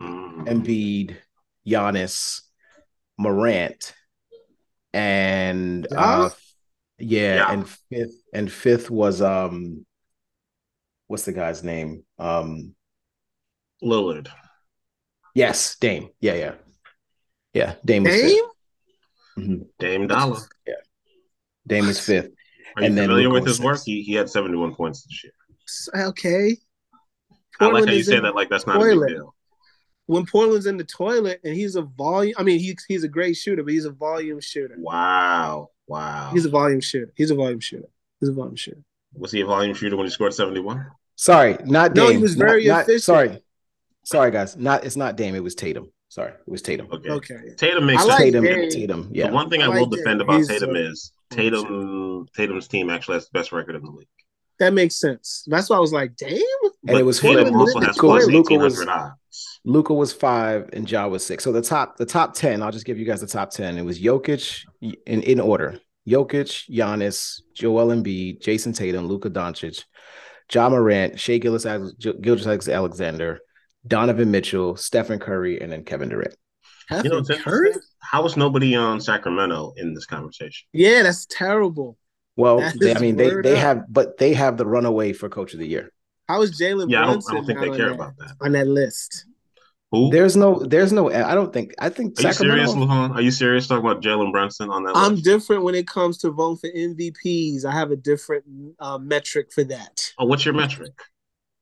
mm, Embiid, Giannis, Morant, and Yeah. uh yeah, Yeah. and fifth and fifth was um what's the guy's name? Um, Lillard. yes, Dame. Yeah, yeah, yeah. Dame was Dame? fifth. Mhm. Dame Dollar. Dame was fifth. Are you And familiar Luka with was his work? He he had 71 points this year. Okay. I like how you say that like that's the not a big deal. When Portland's in the toilet and he's a volume, I mean, he's he's a great shooter, but he's a volume shooter. Wow. Wow. He's a volume shooter. He's a volume shooter. He's a volume shooter. Was he a volume shooter when he scored 71? Sorry, not Dame. No, he was very not- efficient. Sorry, sorry, guys. Not it's not Dame. It was Tatum. Sorry, it was Tatum. Okay. Okay. Tatum makes I like sense. Tatum. Dame. Tatum. The Yeah. one thing I, I will like defend Dame. about He's Tatum a- is Tatum Tatum's team actually has the best record in the league. That makes sense. That's why I was like, damn. And it was Portland Tatum also has toilet. plus Luka was- Luka was five and Ja was six. So the top, the top ten. I'll just give you guys the top ten. It was Jokic in in order: Jokic, Giannis, Joel Embiid, Jayson Tatum, Luka Doncic, Ja Morant, Shai Gillis, Gilgeous-Alexander, Donovan Mitchell, Stephen Curry, and then Kevin Durant. You know Curry? How was nobody on Sacramento in this conversation? Yeah, that's terrible. Well, That they, I mean, they they up. have, but they have the runaway for Coach of the Year. How is Jalen Yeah, I don't, I don't think they care that- about that. on that list? Who? There's no, there's no. I don't think. I think Are you serious, Luhan? Are you serious talking about Jalen Brunson on that I'm list? different when it comes to voting for MVPs. I have a different uh, metric for that. Oh, what's your metric?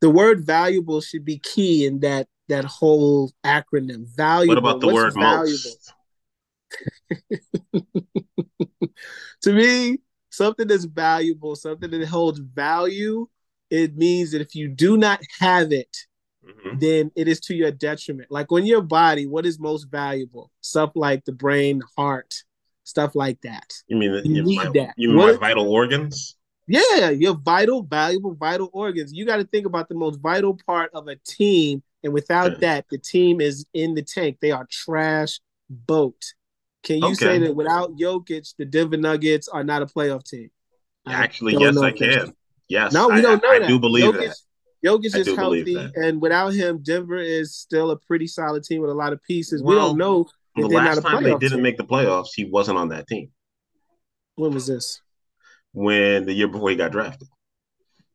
The word valuable should be key in that that whole acronym. Valuable. What about the What's word most? to me, something that's valuable, something that holds value, it means that if you do not have it, Mhm. then it is to your detriment. Like when your body, what is most valuable? Stuff like the brain, heart, stuff like that. You mean You you, need my, that. you mean my vital organs? Yeah, your vital, valuable, vital organs. You got to think about the most vital part of a team. And without Okay. that, the team is in the tank. They are trash boat. Can you say that without Jokic, the Denver Nuggets are not a playoff team? I Actually, yes, I can. true. Yes, No, we I, don't know I, that. I do believe Jokic, that. Jokic is healthy, and without him, Denver is still a pretty solid team with a lot of pieces. we don't know The last time they didn't team. make the playoffs, he wasn't on that team. when was this? When the year before he got drafted.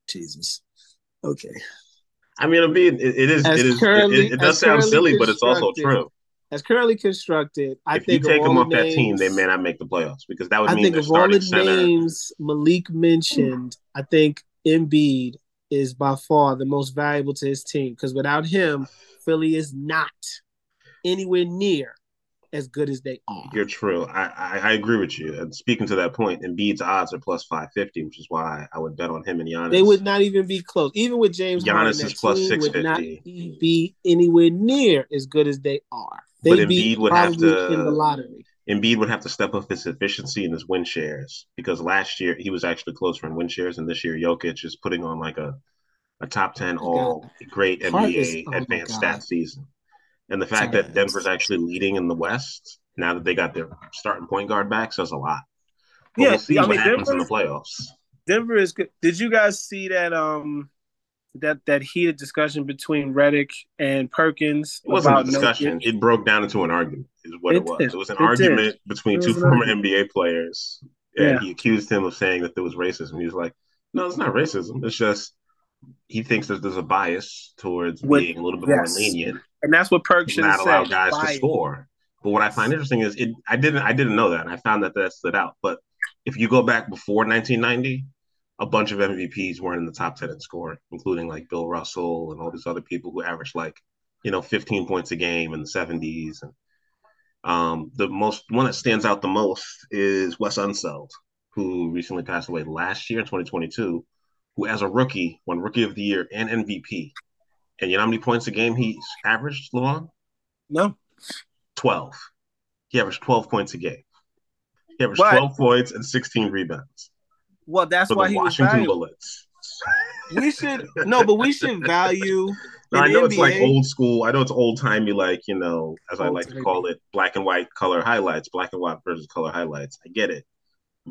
Jesus. Okay. I mean, I'm being, it, it is, As it is, currently- it, it does sound silly, but it's also true. As currently constructed, I think. if you take of him all off the that team, they may not make the playoffs because that would I mean think of all the center. names Malik mentioned, I think Embiid is by far the most valuable to his team because without him, Philly is not anywhere near as good as they are. You're true. I, I I agree with you. And speaking to that point, Embiid's odds are plus five fifty, which is why I would bet on him and Giannis. They would not even be close. Even with James Giannis Harden, is plus team would not be anywhere near as good as they are. They'd be Embiid would have to- in the lottery. Embiid would have to step up his efficiency and his win shares because last year he was actually closer in win shares, and this year Jokic is putting on like a a top ten oh My all great Heart NBA is- oh advanced God. stat season. And the fact that Denver's actually leading in the West now that they got their starting point guard back says a lot. But Yeah, we'll see I what mean, happens in the playoffs. Denver is good. Did you guys see that um that that heated discussion between Redick and Perkins? It wasn't a about no- discussion. It broke down into an argument, is what it, It was. did. It was an It did. argument between two former argument. NBA players. And Yeah. he accused him of saying that there was racism. He was like, no, it's not racism. It's just he thinks that there's a bias towards With- being a little bit yes. more lenient and that's what Perk should not allow guys to score. But what I find interesting is it I didn't I didn't know that. And I found that that stood out. But if you go back before 1990, a bunch of MVPs weren't in the top 10 in scoring, including like Bill Russell and all these other people who averaged like, you know, 15 points a game in the 70s. And um, the most one that stands out the most is Wes Unseld, who recently passed away last year in 2022, who as a rookie won Rookie of the Year and MVP. And you know how many points a game he averaged, Luan? No, 12. He averaged 12 points a game. He averaged But- 12 points and 16 rebounds well that's why he was Washington valuable. Bullets. We should no, but we should value. Now, I know the it's like old school. I know it's old timey, like, you know, as I like to call it, black and white color highlights, black and white versus color highlights. I get it.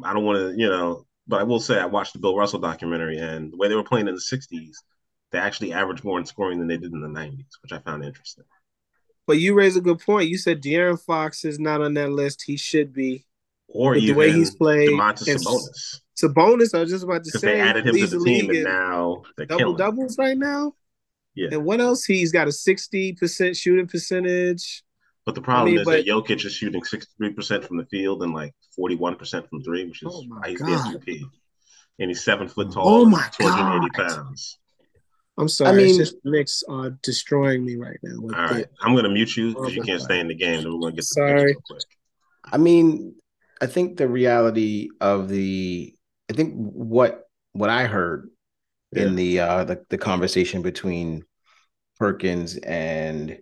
I don't want to, you know, but I will say I watched the Bill Russell documentary and the way they were playing in the 60s, they actually averaged more in scoring than they did in the 90s, which I found interesting. But you raise a good point. You said De'Aaron Fox is not on that list. He should be. Or the way he's played Domantas and- Sabonis. Bonus. I was just about to because say they added him to the team, and now they're double killing. doubles right now. Yeah. And what else? He's got a sixty percent shooting percentage. But the problem mean, is but- that Jokic is shooting 63% from the field and like 41% from three, which is Oh he's God. the MVP. And he's seven foot oh tall, Oh my 280 God. pounds. I'm sorry. I mean- it's just Knicks are destroying me right now. With All right. the- I'm going to mute you because you can't stay in the game. Then we're going to get the Sorry. picks real quick. I mean, I think the reality of the, I think what what I heard in the uh the, the conversation between Perkins and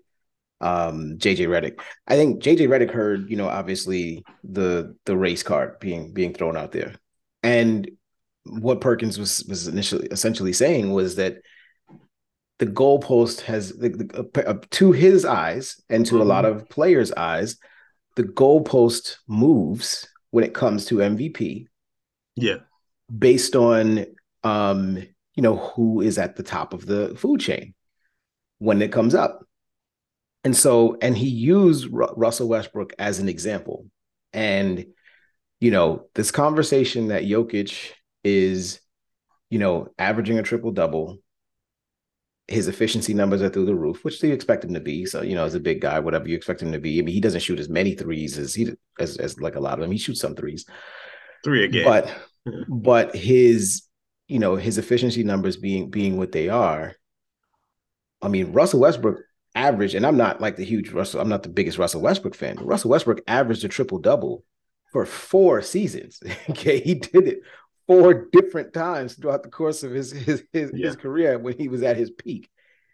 um JJ Redick. I think JJ Redick heard, you know, obviously the the race card being being thrown out there. And what Perkins was was initially essentially saying was that the goalpost has the, the, uh, to his eyes and to a lot of players' eyes, the goalpost moves when it comes to MVP Yeah. based on um you know who is at the top of the food chain when it comes up. And so and he used Ru- Russell Westbrook as an example. And you know this conversation that Jokic is you know averaging a triple double his efficiency numbers are through the roof which you expect him to be. So you know as a big guy whatever you expect him to be i mean he doesn't shoot as many threes as he as, as like a lot of them. He shoots some threes. Three again. but but his you know his efficiency numbers being being what they are i mean russell westbrook averaged and i'm not like the huge russell i'm not the biggest russell westbrook fan but russell westbrook averaged a triple double for four seasons. Okay he did it four different times throughout the course of his his his, Yeah. his career when he was at his peak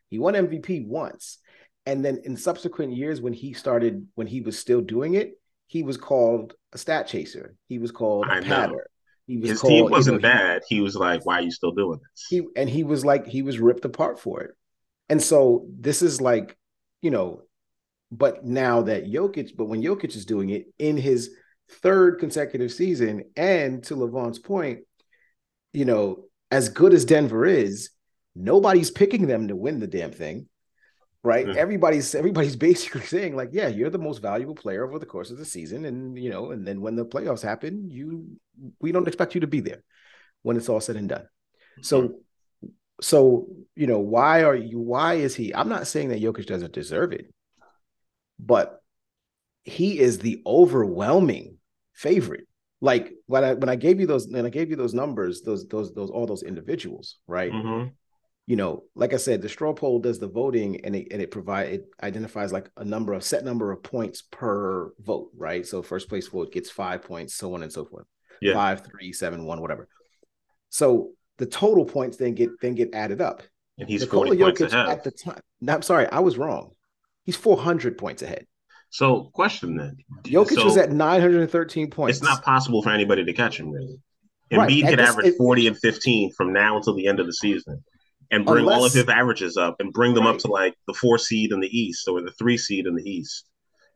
he won mvp once and then in subsequent years when he started when he was still doing it he was called a stat chaser he was called a know. patter he was His called, team wasn't know, he- bad. He was like, why are you still doing this? he and he was like he was ripped apart for it. And so this is like, you know, but now that Jokic, but when Jokic is doing it in his third consecutive season, and to Levon's point, you know, as good as Denver is, nobody's picking them to win the damn thing. Right. Mhm. Everybody's everybody's basically saying, like, yeah, you're the most valuable player over the course of the season. And you know, and then when the playoffs happen, you we don't expect you to be there when it's all said and done. So, so you know, why are you? Why is he? I'm not saying that Jokic doesn't deserve it, but he is the overwhelming favorite. Like when I when I gave you those when I gave you those numbers, those those those all those individuals, right? Mhm. You know, like I said, the straw poll does the voting and it and it provide it identifies like a number of set number of points per vote, right? So first place vote gets five points, so on and so forth Yeah. five, three, seven, one, whatever. So the total points then get then get added up. And he's Nikola 40 points ahead. at the time. No, I'm sorry, I was wrong. He's 400 points ahead. So, question then. Jokic So, was at 913 points. It's not possible for anybody to catch him, really. Right, Embiid and could average it- 40 and 15 from now until the end of the season and bring all of his averages up and bring them up to like the four seed in the East or the three seed in the East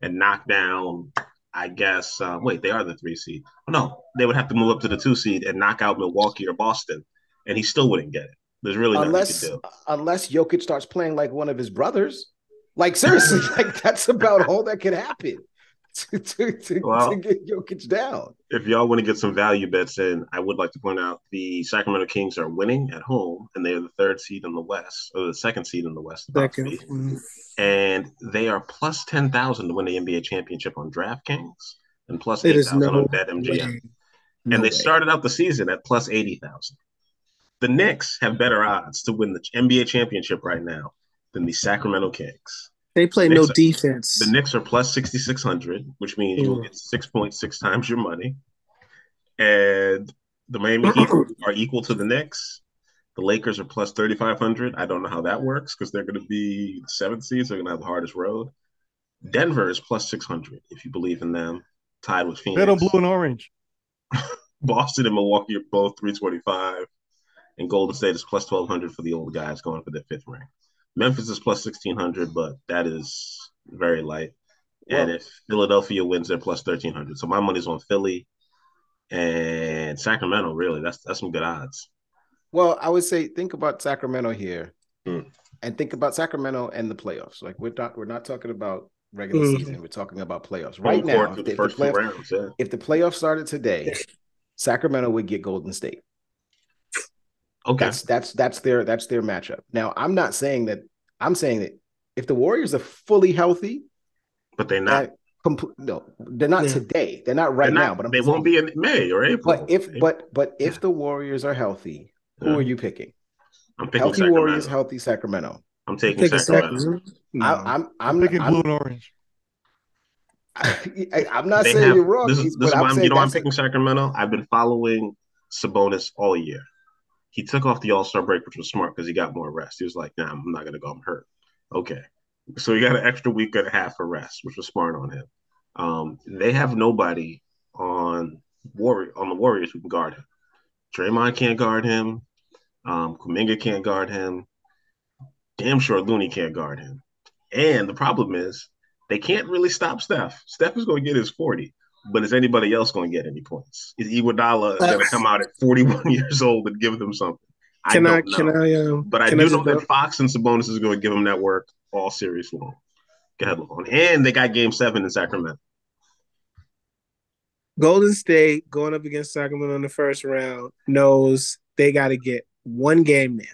and knock down, I guess, uh, wait, they are the three seed. No, they would have to move up to the two seed and knock out Milwaukee or Boston, and he still wouldn't get it. There's really nothing unless he could do. unless Jokic starts playing like one of his brothers. Like seriously, like that's about all that could happen to, to, to, Well- to get Jokic down. If y'all want to get some value bets in, I would like to point out the Sacramento Kings are winning at home, and they are the third seed in the West, or the second seed in the West. Second. Mm. and they are plus 10,000 to win the NBA championship on DraftKings and plus It is 8,000 no on BetMGM. way. No and they way. started out the season at plus 80,000. The Knicks have better odds to win the NBA championship right now than the Sacramento Kings. They play no Knicks are- defense. The Knicks are plus 6,600, which means you'll Mm. get 6.6 times your money. And the Miami Heat are equal to the Knicks. The Lakers are plus 3,500. I don't know how that works because they're going to be the seventh seeds. They're going to have the hardest road. Denver is plus 600 if you believe in them, tied with Phoenix. Bet on blue and orange. Boston and Milwaukee are both 325. And Golden State is plus 1,200 for the old guys going for their fifth ring. Memphis is plus 1,600, but that is very light. and if Philadelphia wins, they're plus 1,300. So my money's on Philly and Sacramento, really. That's that's some good odds. Well, I would say think about Sacramento here, Hmm. and think about Sacramento and the playoffs. Like we're not we're not talking about regular Mhm. season. We're talking about playoffs right Home now. If through the, the if the first playoff- rounds, yeah. if the playoffs started today, Sacramento would get Golden State. Okay. That's that's that's their that's their matchup. Now, I'm not saying that. I'm saying that if the Warriors are fully healthy, but they're not. that compl- no, they're not Yeah. today. They're not right they're not- now. But I'm they saying- won't be in May or April. But if April. but but if the Warriors are healthy, who Yeah. are you picking? I'm picking Healthy Sacramento. Warriors, healthy Sacramento. I'm taking Pick a Sacramento. second. No. I, I'm I'm I'm picking I'm, blue and orange. I, am not They saying have- you're wrong. This is, but this is I'm why I'm, you know I'm that's a- picking Sacramento. I've been following Sabonis all year. He took off the All Star break, which was smart because he got more rest. He was like, "Nah, I'm not gonna go. I'm hurt." Okay, so he got an extra week and a half of rest, which was smart on him. Um, they have nobody on Warrior on the Warriors who can guard him. Draymond can't guard him. Um, Kuminga can't guard him. Damn sure Looney can't guard him. And the problem is they can't really stop Steph. Steph is going to get his 40, but is anybody else going to get any points? Is Iguodala going to come out at 41 years old and give them something? Can I? don't know. Can I? Um, But I do just know that Fox and Sabonis is going to give them that work all series long. Go ahead, Levon. And they got game seven in Sacramento. Golden State going up against Sacramento in the first round knows they got to get one game there.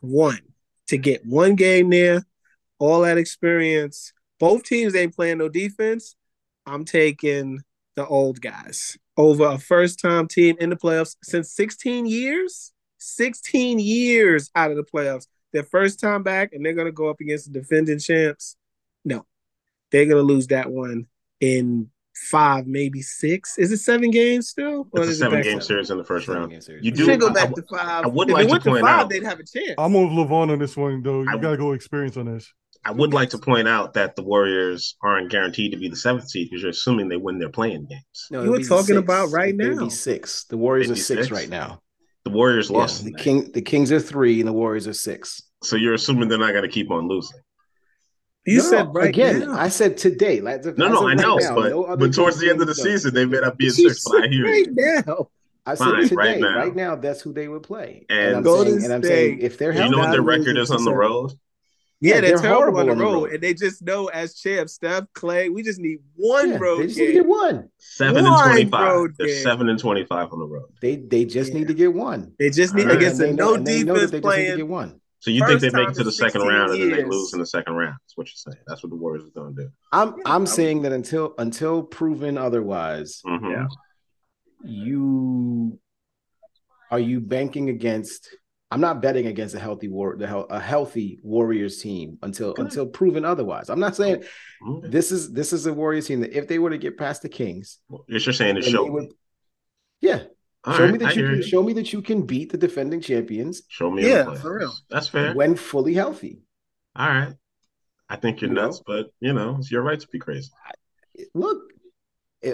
One to get one game there, all that experience. Both teams ain't playing no defense. I'm taking the old guys over a first time team in the playoffs since 16 years. 16 years out of the playoffs. Their first time back, and they're going to go up against the defending champs. No, they're going to lose that one in five, maybe six. Is it seven games still? Or It's a is it seven game seven? series in the first Seven round. You do- should go back I- to five. I would if like it to went to point five, out- they'd have a chance. I'm with Levon on this one, though. You I- gotta go experience on this. I would like to point out that the Warriors aren't guaranteed to be the seventh seed because you're assuming they win their playing games. No, You it'll were talking about right It'll now. be six. The Warriors It'd are six, six? right now. The Warriors Yeah, lost. the king, the Kings are three, and the Warriors are six. So you're assuming they're not going to keep on losing. You No, said right again. now. I said today. Like, of- No, as no, I right know, now, but no but towards the end of the can- season, they may not be in six. But I hear right you. now. I said Fine, today, right right now. now. that's who they would play. And And, I'm Golden saying, and I'm saying, State, if they're Do you know what their record is on the road? Yeah, Yeah, they're, they're terrible horrible on the, on the road, road. and they just know as champs, Steph, Clay, we just need one yeah, road they just need to get one. Seven One and twenty-five. They're game. seven and twenty-five on the road. They they just Yeah. need to get one. They just need All right. against a no and they know defense they to playing. get one. So you think they make it to the second 16 round and then they lose in the second round? That's what you're saying. That's what the Warriors are going to do. I'm Yeah, I'm I saying that until until proven otherwise, Mhm. Yeah. you are you banking against I'm not betting against a healthy war the hel- a healthy Warriors team until Good. until proven otherwise. I'm not saying Okay. this is this is a Warriors team that if they were to get past the Kings, You're just saying it's show. would yeah, All show right, me that I you can you. show me that you can beat the defending champions Show me. Yeah, for real. That's fair. when fully healthy. All right. I think you're You know? nuts, but you know it's your right to be crazy. Look,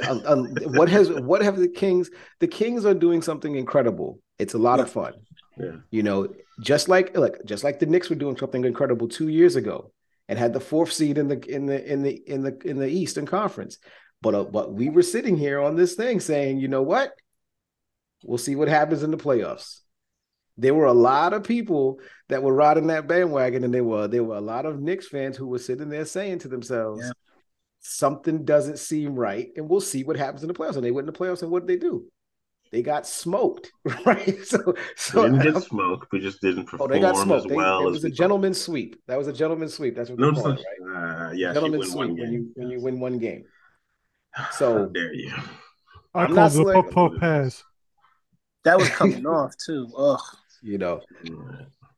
um, um, what has what have the Kings? The Kings are doing something incredible. It's a lot of fun. Yeah. You know, just like look, just like the Knicks were doing something incredible two years ago and had the fourth seed in the in the in the in the in the Eastern Conference. But uh, but we were sitting here on this thing saying, you know what? We'll see what happens in the playoffs. There were a lot of people that were riding that bandwagon, and there were there were a lot of Knicks fans who were sitting there saying to themselves, Yeah. something doesn't seem right, and we'll see what happens in the playoffs. And they went in the playoffs, and what did they do? They got smoked, right? So, We so didn't I'm- get smoked. We just didn't oh, perform they got as smoked. They, well it as was a we gentleman's sweep. That was a gentleman's sweep. That's what No, they call it, such- right? uh, yes, you gentleman's sweep when you when you win one game. How So dare you? I I'm call not it a saying- puff puff pass. That was coming off too. Ugh. you know,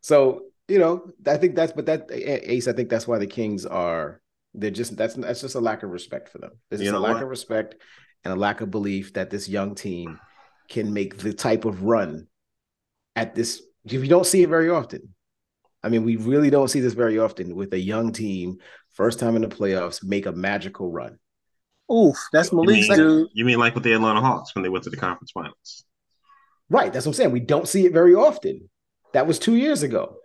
so you know, I think that's but that Ace. I think that's why the Kings are. They're just that's that's just a lack of respect for them. There's You just a lack what? of respect and a lack of belief that this young team can make the type of run at this. If you don't see it very often, I mean, we really don't see this very often with a young team, first time in the playoffs, make a magical run. Oof. That's You Malik's mean, dude. you mean like with the Atlanta Hawks when they went to the conference finals? Right. That's what I'm saying. We don't see it very often. That was two years ago.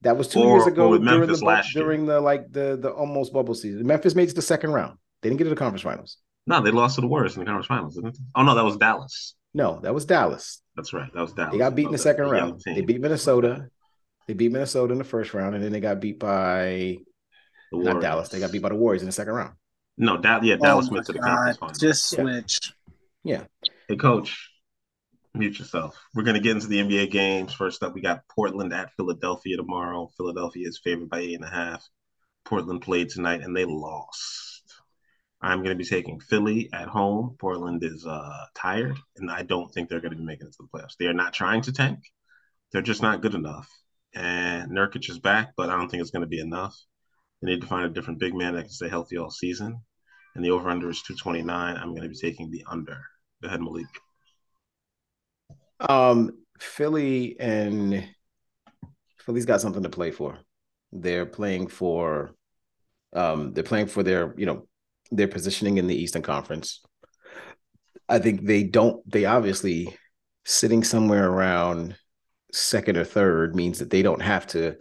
That was two Or- years ago with during Memphis the bu- last year. during the like the the almost bubble season. Memphis made it to the second round. They didn't get to the conference finals. No, they lost to the Warriors in the conference finals, didn't they? Oh no, that was Dallas. No, that was Dallas. That's right. That was Dallas. They got beat in the Oh, second the round. team. They beat Minnesota. They beat Minnesota in the first round, and then they got beat by The not Warriors. Dallas. They got beat by the Warriors in the second round. No, da- yeah, Oh Dallas my went to the God. conference finals. Just Yeah. switch. Yeah. Hey, coach, mute yourself. We're going to get into the NBA games. First up, we got Portland at Philadelphia tomorrow. Philadelphia is favored by eight and a half. Portland played tonight and they lost. I'm going to be taking Philly at home. Portland is uh, tired, and I don't think they're going to be making it to the playoffs. They are not trying to tank. They're just not good enough. And Nurkic is back, but I don't think it's going to be enough. They need to find a different big man that can stay healthy all season. And the over under is 229. I'm going to be taking the under. Go ahead, Malik. Um, Philly and Philly's got something to play for. They're playing for um they're playing for their, you know, their positioning in the Eastern Conference. I think they don't they obviously sitting somewhere around second or third means that they don't have to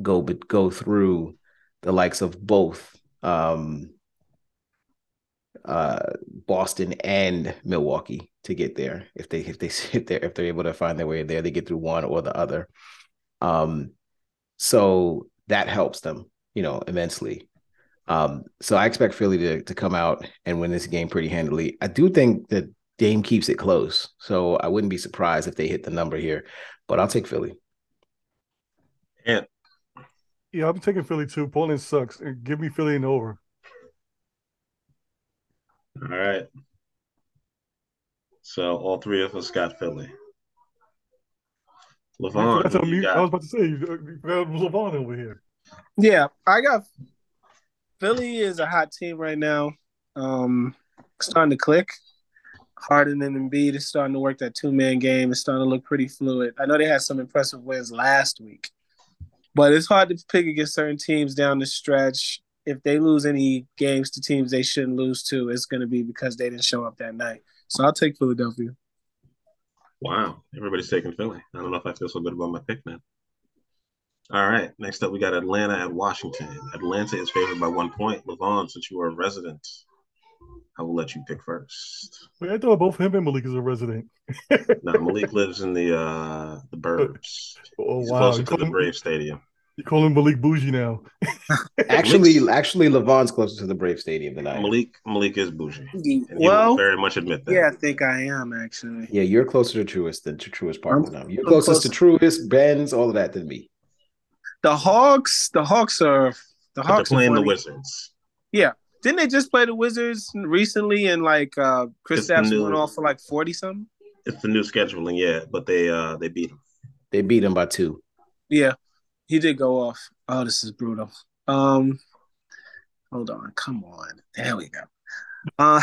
go but go through the likes of both um uh Boston and Milwaukee to get there. If they if they sit there, if they're able to find their way there, they get through one or the other. Um, so that helps them, you know, immensely. Um, so I expect Philly to to come out and win this game pretty handily. I do think that Dame keeps it close, so I wouldn't be surprised if they hit the number here. But I'll take Philly. And Yeah, I'm taking Philly too. Portland sucks. Give me Philly and over. all right. So all three of us got Philly. Levon, That's who on you mute. I was about to say, you forgot Levon over here. Yeah, I got Philly is a hot team right now. Um, starting to click. Harden and Embiid is starting to work that two man game. It's starting to look pretty fluid. I know they had some impressive wins last week, but it's hard to pick against certain teams down the stretch. If they lose any games to teams they shouldn't lose to, it's going to be because they didn't show up that night. So I'll take Philadelphia. Wow, everybody's taking Philly. I don't know if I feel so good about my pick, man. All right, next up we got Atlanta at Washington. Atlanta is favored by one point. Levon, since you are a resident, I will let you pick first. Wait, I thought both him and Malik is a resident. no, Malik lives in the uh the burbs. Oh He's wow, closer to call, the him, Brave Stadium. you call him Malik Bougie now. Actually, actually, Levon's closer to the Brave Stadium than I am. Malik Malik is bougie, and Well, will very much admit that. yeah, I think I am actually. Yeah, you're closer to Truist than to Truist Park I'm- now. You're I'm closest to Truist, Ben's, all of that than me. The Hawks, the Hawks are the But they're Hawks are playing the Wizards. Yeah, Didn't they just play the Wizards recently? And like uh Chris It's Stapps went off for like forty something. It's the new scheduling, yeah, but they uh they beat them. They beat him by two. Yeah, he did go off. Oh, this is brutal. Um, hold on, come on. There we go. Uh,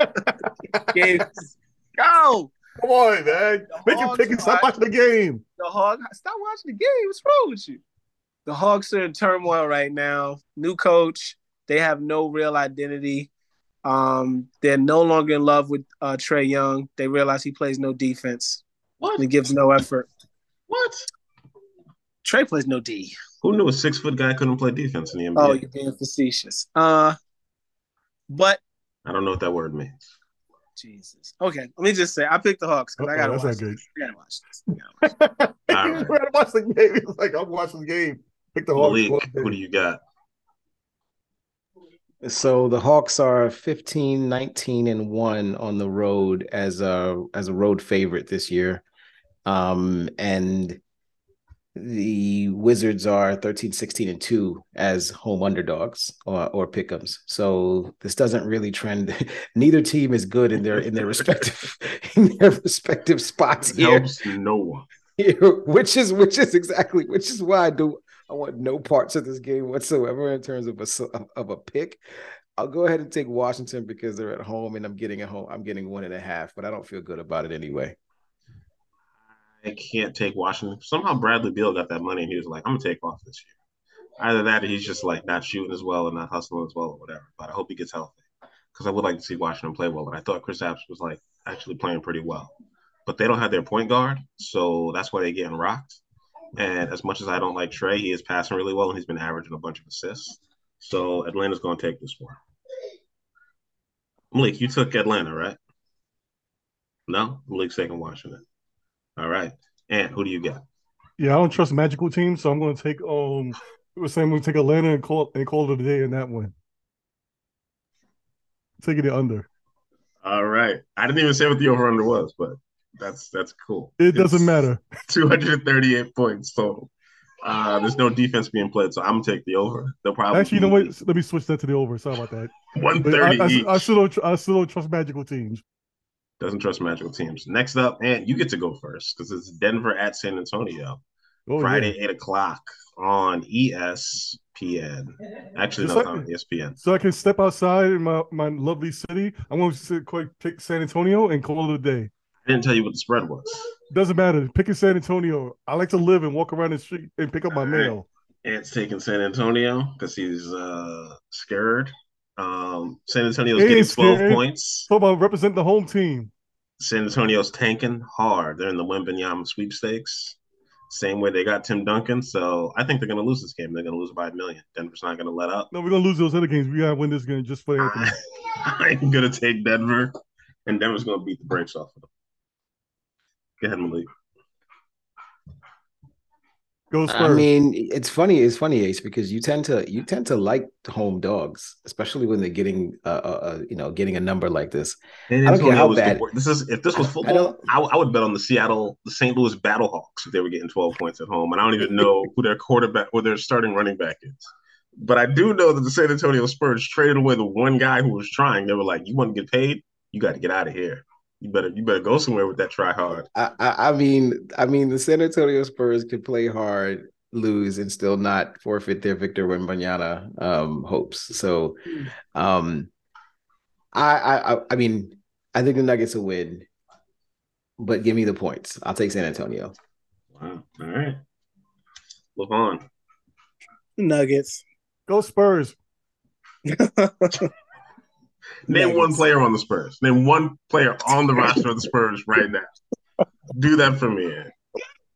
games. Go. Come on, man. The Make him Hawks pick and stop watching the game. The Hawks. Stop watching the game. What's wrong with you? The Hawks are in turmoil right now. New coach. They have no real identity. Um, they're no longer in love with uh, Trae Young. They realize he plays no defense. What? He gives no effort. What? Trae plays no D. Who knew a six foot guy couldn't play defense in the NBA? Oh, you're being facetious. Uh, but I don't know what that word means. Jesus. Okay, let me just say I picked the Hawks because I gotta that's watch. not This. I gotta watch this. I gotta watch this. All He's right. ready to watch the game. He's like, I'm watching the game. Pick the Hawks. Malik, who do you got? So the Hawks are 15, 19, and 1 on the road as a as a road favorite this year. Um, and the Wizards are 13, 16, and 2 as home underdogs or, or pick'ems. So this doesn't really trend. Neither team is good in their in their respective in their respective spots It here. helps no one. which is which is exactly which is why I do I want no parts of this game whatsoever in terms of a of a pick. I'll go ahead and take Washington because they're at home and I'm getting a home. I'm getting one and a half, but I don't feel good about it anyway. I can't take Washington. Somehow Bradley Beal got that money and he was like, I'm gonna take off this year. Either that or he's just like not shooting as well and not hustling as well or whatever. But I hope he gets healthy. Because I would like to see Washington play well. And I thought Kristaps was like actually playing pretty well. But they don't have their point guard, so that's why they're getting rocked. And as much as I don't like Trae, he is passing really well and he's been averaging a bunch of assists. So Atlanta's gonna take this one. Malik, you took Atlanta, right? No? Malik's taking Washington. All right. And who do you get? Yeah, I don't trust magical teams, so I'm going to take um. We're saying we're going to take Atlanta and call and call it a day in that one. Taking it under. All right. I didn't even say what the over under was, but that's that's cool. It doesn't matter. 238 points total. Uh, there's no defense being played, so I'm gonna take the over. They'll probably Actually, you know what? Let me switch that to the over. Sorry about that. But 130 I, I. I still don't. I still don't trust magical teams. Doesn't trust magical teams. Next up, and you get to go first because it's Denver at San Antonio. Oh, Friday, yeah. eight o'clock on ESPN. Actually, Just no, on ESPN. So I can step outside in my, my lovely city. I'm going to sit, quick pick San Antonio and call it a day. I didn't tell you what the spread was. Doesn't matter. Picking San Antonio. I like to live and walk around the street and pick up my right. mail. Ant's taking San Antonio because he's uh, scared. Um, San Antonio's ain't getting 12 scared. points. Talk about represent the home team. San Antonio's tanking hard. They're in the Wembanyama sweepstakes. Same way they got Tim Duncan. So I think they're going to lose this game. They're going to lose by a million. Denver's not going to let up. No, we're gonna lose those other games. We gotta win this game just for Anthony. I'm going to take Denver, and Denver's going to beat the brakes off of them. Go ahead, Malik. Go Spurs. I mean, it's funny. It's funny, Ace, because you tend to you tend to like home dogs, especially when they're getting uh, uh, uh you know getting a number like this. San I don't care how bad- This is if this was I- I football, I, I would bet on the Seattle, the St. Louis Battlehawks if they were getting 12 points at home. And I don't even know who their quarterback, who their starting running back is. But I do know that the San Antonio Spurs traded away the one guy who was trying. They were like, "You want to get paid? You got to get out of here. You better, you better go somewhere with that try hard." I, I, I mean, I mean, the San Antonio Spurs could play hard, lose, and still not forfeit their Victor Wembanyama um, hopes. So, um, I, I, I- I mean, I think the Nuggets will win, but give me the points. I'll take San Antonio. Wow. All right. Levon. Nuggets. Go Spurs. Name Nuggets. one player on the Spurs. Name one player on the roster of the Spurs right now. Do that for me.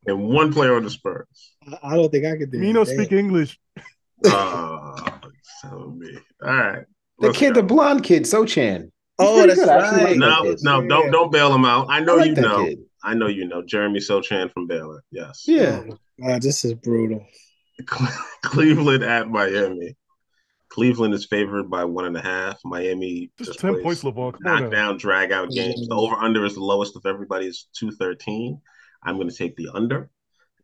And one player on the Spurs. I- I don't think I could do Me no that. speak English. Oh, so me. All right. The kid, go. the blonde kid, Sochan. Oh, He's Oh, that's good. Right. like that No, kid. no, don't don't bail him out. I I know like you know. kid. I know you know. Jeremy Sochan from Baylor. Yes. Yeah. Oh, God, this is brutal. Cleveland at Miami. Cleveland is favored by one and a half. Miami Just, just 10 points, LeVar. Come on knock down, drag out games. The over under is the lowest of everybody's 213. I'm going to take the under,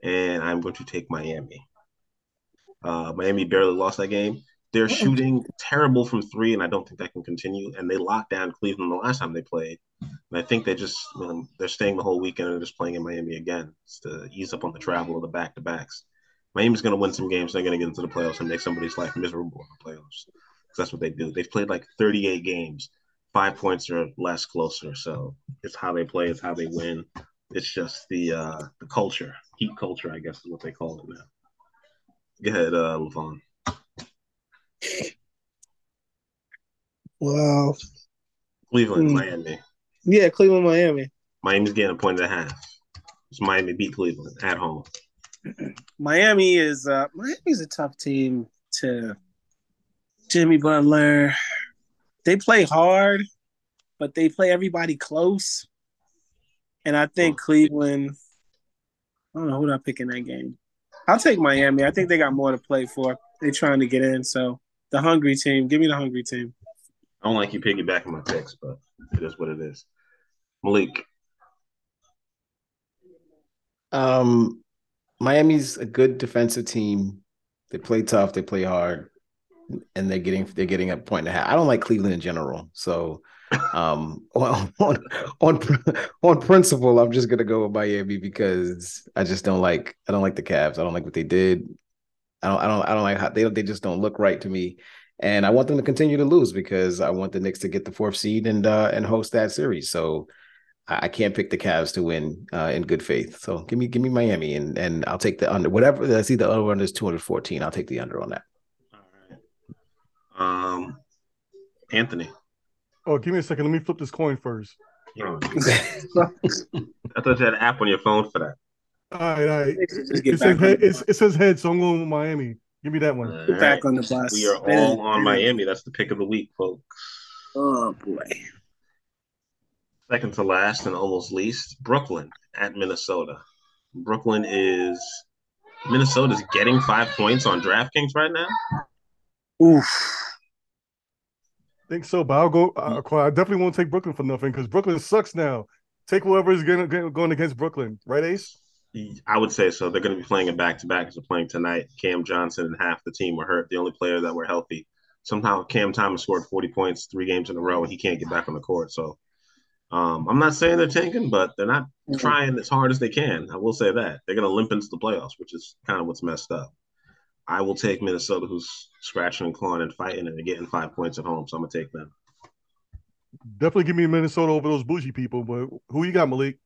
and I'm going to take Miami. Uh, Miami barely lost that game. They're shooting terrible from three, and I don't think that can continue. And they locked down Cleveland the last time they played. And I think they just um, they're staying the whole weekend and they're just playing in Miami again just to ease up on the travel of the back to backs. Miami's going to win some games. They're going to get into the playoffs and make somebody's life miserable in the playoffs. that's what they do. They've played like 38 games, five points or less closer. So it's how they play. It's how they win. It's just the uh, the culture, heat culture, I guess is what they call it now. Go ahead, uh, Levon. Well, Cleveland, Hmm. Miami. yeah, Cleveland, Miami. Miami's getting a point and a half. It's Miami beat Cleveland at home. Miami is uh Miami's a tough team to Jimmy Butler. They play hard, but they play everybody close. And I think Cleveland, I don't know who I pick in that game. I'll take Miami. I think they got more to play for. They're trying to get in. So the hungry team. Give me the hungry team. I don't like you piggybacking my picks, but it is what it is. Malik, Um, Miami's a good defensive team. They play tough. They play hard, and they're getting they're getting a point and a half. I don't like Cleveland in general, so um, on on on, on principle, I'm just gonna go with Miami because I just don't like I don't like the Cavs. I don't like what they did. I don't I don't I don't like how they they just don't look right to me. And I want them to continue to lose because I want the Knicks to get the fourth seed and uh, and host that series. So I I can't pick the Cavs to win uh, in good faith. So give me give me Miami and and I'll take the under. Whatever I see the over under is 214. I'll take the under on that. all right. Um, Anthony. Oh, give me a second. Let me flip this coin first. Oh, I thought you had an app on your phone for that. All right, all right. It says, back, head, it says head, so I'm going with Miami. Give me that one. All get back on the bus. We are all on Miami. That's the pick of the week, folks. Oh boy. Second to last and almost least, Brooklyn at Minnesota. Brooklyn is Minnesota's getting five points on DraftKings right now. Oof. think so, but I'll go. Uh, I definitely won't take Brooklyn for nothing because Brooklyn sucks now. Take whoever is going, going against Brooklyn, right, Ace? I would say so. They're going to be playing it back to back as they're playing tonight. Cam Johnson and half the team were hurt. The only player that were healthy. Somehow Cam Thomas scored 40 points three games in a row and he can't get back on the court. So um, I'm not saying they're tanking, but they're not mm-hmm. trying as hard as they can. I will say that. They're going to limp into the playoffs, which is kind of what's messed up. I will take Minnesota, who's scratching and clawing and fighting, and they're getting five points at home. So I'm going to take them. Definitely give me Minnesota over those bougie people. But who you got, Malik?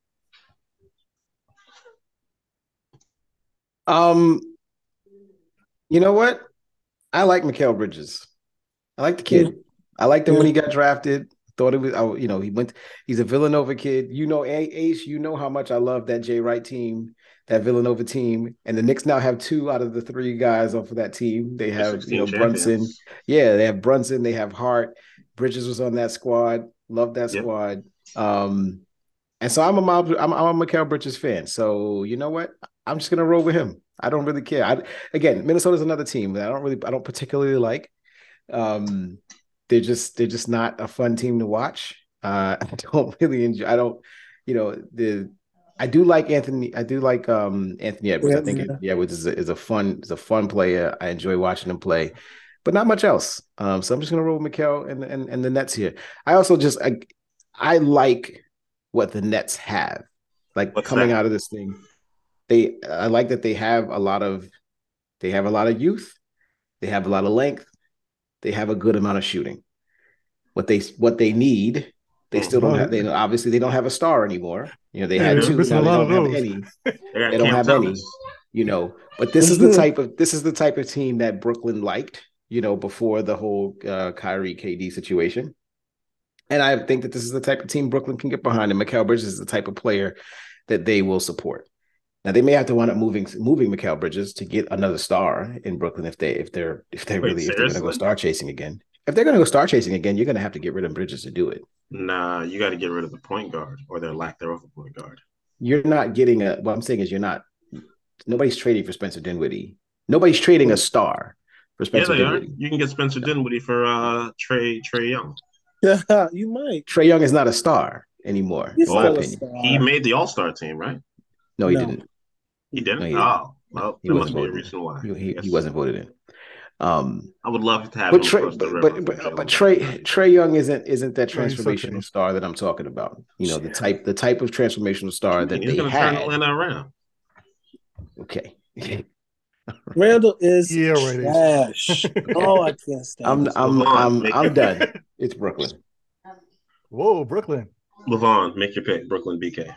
Um, you know what? I like Mikal Bridges. I like the kid. Yeah. I liked him yeah. when he got drafted. Thought it was, I, you know, he went. He's a Villanova kid. You know, Ace. You know how much I love that Jay Wright team, that Villanova team, and the Knicks now have two out of the three guys off of that team. They have you know champions. Brunson. Yeah, they have Brunson. They have Hart. Bridges was on that squad. Love that yep. squad. Um, and so I'm a Miles, I'm, I'm a Mikal Bridges fan. So you know what? I'm just gonna roll with him. I don't really care. I, again, Minnesota's another team that I don't really, I don't particularly like. Um, they're just, they're just not a fun team to watch. Uh, I don't really enjoy. I don't, you know, the. I do like Anthony. I do like um Anthony Edwards. Yeah, I think yeah. Edwards is a, is a fun, is a fun player. I enjoy watching him play, but not much else. Um, so I'm just gonna roll with Mikal and and and the Nets here. I also just I, I like what the Nets have, like What's coming that? out of this thing they I like that they have a lot of they have a lot of youth, they have a lot of length, they have a good amount of shooting. What they what they need, they still don't have. They obviously they don't have a star anymore. You know they yeah, had two, now they don't have any. they don't have any. You know, but this is the type of this is the type of team that Brooklyn liked. You know, before the whole uh, Kyrie KD situation. And I think that this is the type of team Brooklyn can get behind. And Mikal Bridges is the type of player that they will support. Now they may have to wind up moving moving Mikal Bridges to get another star in Brooklyn if they if they're if they Wait, really seriously? if they're gonna go star chasing again. If they're gonna go star chasing again, you're gonna have to get rid of Bridges to do it. Nah, you got to get rid of the point guard or their lack thereof a point guard. You're not getting a. What I'm saying is you're not. Nobody's trading for Spencer Dinwiddie. Nobody's trading a star for Spencer yeah, Dinwiddie. Are. You can get Spencer Dinwiddie for uh Trae Trae Young. Yeah, you might. Trae Young is not a star anymore. He's in my opinion. He made the All Star team, right? No, he no. didn't. He didn't. No, he didn't. Oh, well, he wasn't voted. reason why. He, he, he, wasn't voted in. Um, I would love to have but Trae, but, but, but, but Trae Trae Young isn't isn't that transformational star that I'm talking about. You know the type the type of transformational star that He's they had. Turn Atlanta around. Okay. Randle is yeah, right. trash. oh, I can't stand. I'm I'm I'm, I'm done. It's Brooklyn. Whoa, Brooklyn. Levon, make your pick. Brooklyn, BK.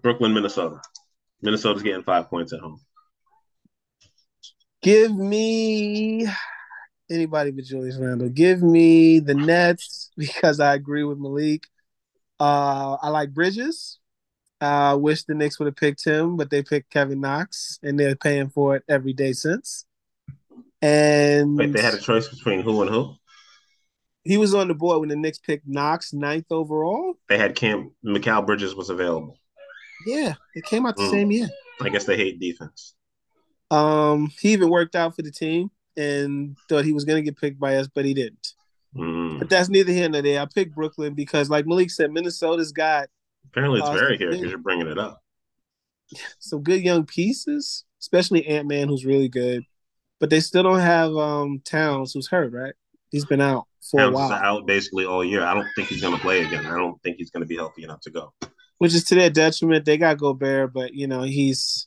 Brooklyn, Minnesota. Minnesota's getting five points at home. Give me anybody but Julius Randle. Give me the Nets because I agree with Malik. Uh, I like Bridges. I uh, wish the Knicks would have picked him, but they picked Kevin Knox, and they're paying for it every day since. And wait, they had a choice between who and who? He was on the board when the Knicks picked Knox ninth overall. They had Cam Mikal Bridges was available. Yeah, it came out the mm. same year. I guess they hate defense. Um, he even worked out for the team and thought he was going to get picked by us, but he didn't. Mm. But that's neither here nor there. I picked Brooklyn because, like Malik said, Minnesota's got. Apparently, it's uh, very here because you're bringing it up. Some good young pieces, especially Ant Man, who's really good, but they still don't have um Towns, who's hurt, right? He's been out for Towns a while. out basically all year. I don't think he's going to play again. I don't think he's going to be healthy enough to go which is to their detriment. They got Gobert, but you know he's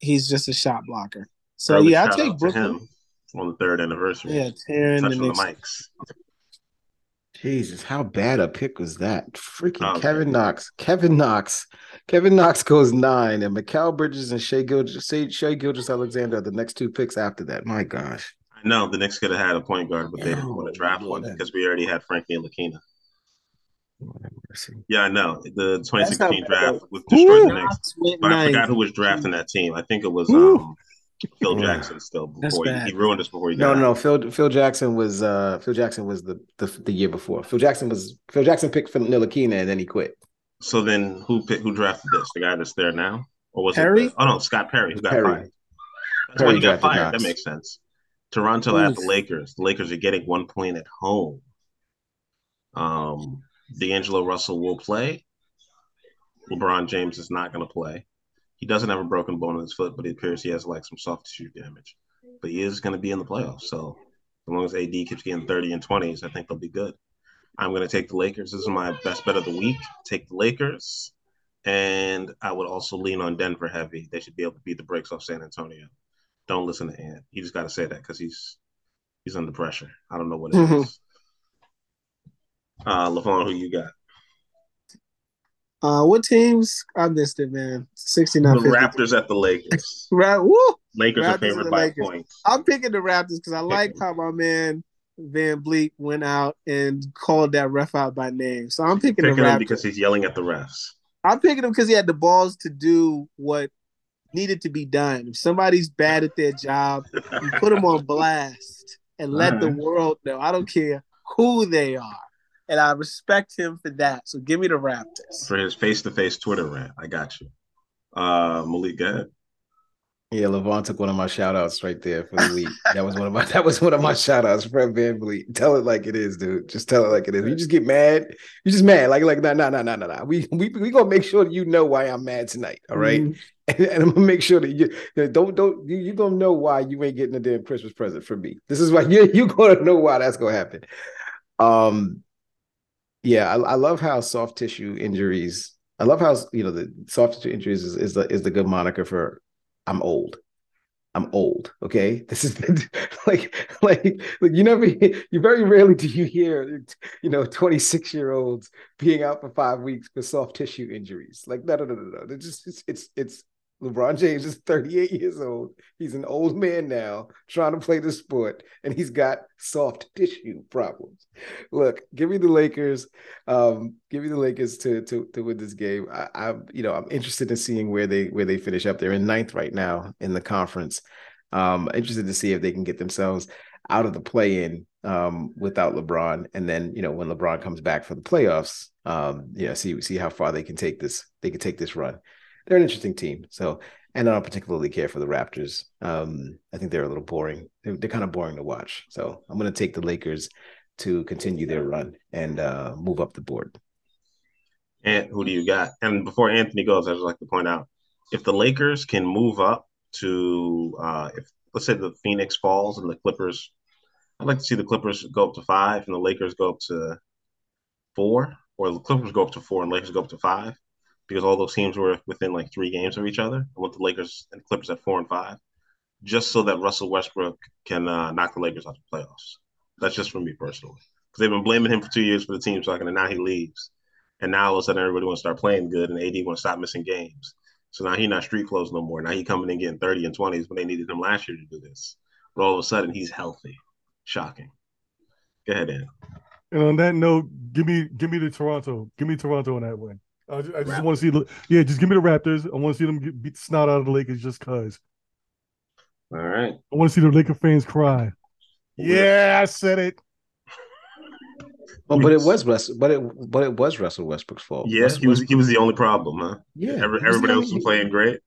he's just a shot blocker. So Early yeah, I take Brooklyn on the third anniversary. Yeah, tearing the, the mics. Jesus, how bad a pick was that? Freaking oh, Kevin Knox. Kevin Knox. Kevin Knox goes nine, and Mikal Bridges and Shai Gilgeous, Shai Gilgeous-Alexander are the next two picks after that. My gosh. I know the Knicks could have had a point guard, but they oh, didn't want to draft one because we already had Frankie Ntilikina. Yeah, I know. The 2016 draft was destroyed the Knicks. But I forgot who was drafting that team. I think it was um, Phil Jackson still before he, he, ruined us before he No, no, no. Phil Phil Jackson was uh Phil Jackson was the, the the year before. Phil Jackson was Phil Jackson picked Phil Ntilikina and then he quit. So then who picked, who drafted this? The guy that's there now? Or was Perry? it Oh no, Scott Perry who got Perry. fired. That's Perry when he got fired. Knox. That makes sense. Toronto Oof. at the Lakers. The Lakers are getting one point at home. Um, D'Angelo Russell will play. LeBron James is not going to play. He doesn't have a broken bone in his foot, but it appears he has like some soft tissue damage. But he is going to be in the playoffs. So as long as AD keeps getting 30 and 20s, I think they'll be good. I'm going to take the Lakers. This is my best bet of the week. Take the Lakers. And I would also lean on Denver heavy. They should be able to beat the brakes off San Antonio. Don't listen to Ant. You just got to say that because he's he's under pressure. I don't know what it Mhm. is. Uh, Levon, who you got? Uh, what teams? I missed it, man. 69 50. Raptors at the Lakers. Ra- Woo! Lakers are favored by Lakers. points. I'm picking the Raptors because I like how my man VanVleet went out and called that ref out by name. So I'm picking, Picking the him Raptors. because he's yelling at the refs. I'm picking him because he had the balls to do what needed to be done. If somebody's bad at their job, you put them on blast and let the world know. I don't care who they are. And I respect him for that. So give me the Raptors. for his face-to-face Twitter rant. I got you. Uh, Malik, go ahead. Yeah, Levon took one of my shout outs right there for the week. That was one of my that was one of my shout outs. Fred VanVleet. Tell it like it is, dude. Just tell it like it is. You just get mad. You just mad. Like, like, no, no, no, no, no, no. We we we gonna make sure that you know why I'm mad tonight. All right? Mhm. And, and I'm gonna make sure that you that don't don't you, you gonna know why you ain't getting a damn Christmas present from me. This is why you you gonna know why that's gonna happen. Um yeah, I, I love how soft tissue injuries. I love how you know the soft tissue injuries is, is the is the good moniker for I'm old. I'm old. Okay, this is like like like you never you very rarely do you hear you know 26 year olds being out for five weeks with soft tissue injuries. Like no no no no no. It's just it's it's, it's LeBron James is 38 years old. He's an old man now trying to play the sport, and he's got soft tissue problems. Look, give me the Lakers. Um, give me the Lakers to to to win this game. I, I'm you know I'm interested in seeing where they where they finish up. They're in ninth right now in the conference. Um, interested to see if they can get themselves out of the play-in um, without LeBron, and then you know when LeBron comes back for the playoffs, um, know see see how far they can take this. They can take this run. They're an interesting team. So, and I don't particularly care for the Raptors. Um, I think they're a little boring. They're, they're kind of boring to watch. So I'm going to take the Lakers to continue their run and uh, move up the board. And who do you got? And before Anthony goes, I just like to point out if the Lakers can move up to uh, if let's say the Phoenix falls and the Clippers, I'd like to see the Clippers go up to five and the Lakers go up to four, or the Clippers go up to four and Lakers go up to five, because all those teams were within like three games of each other. I want the Lakers and Clippers at four and five, just so that Russell Westbrook can uh, knock the Lakers out of the playoffs. That's just for me personally, because they've been blaming him for two years for the team sucking, and now he leaves. And now all of a sudden everybody wants to start playing good, and AD wants to stop missing games. So now he's not street clothes no more. Now he coming in getting 30 and 20s when they needed him last year to do this. But all of a sudden he's healthy. Shocking. Go ahead, Dan. And on that note, give me give me the Toronto. Give me Toronto on that one. I just, I just want to see the yeah, just give me the Raptors. I want to see them get, beat the snot out of the Lakers just cause. All right. I want to see the Laker fans cry. Yeah, I said it. Oh, but it was Russell. But it but it was Russell Westbrook's fault. Yeah, Russell he was he was the only problem, huh? yeah. Every, was everybody else only- was playing great.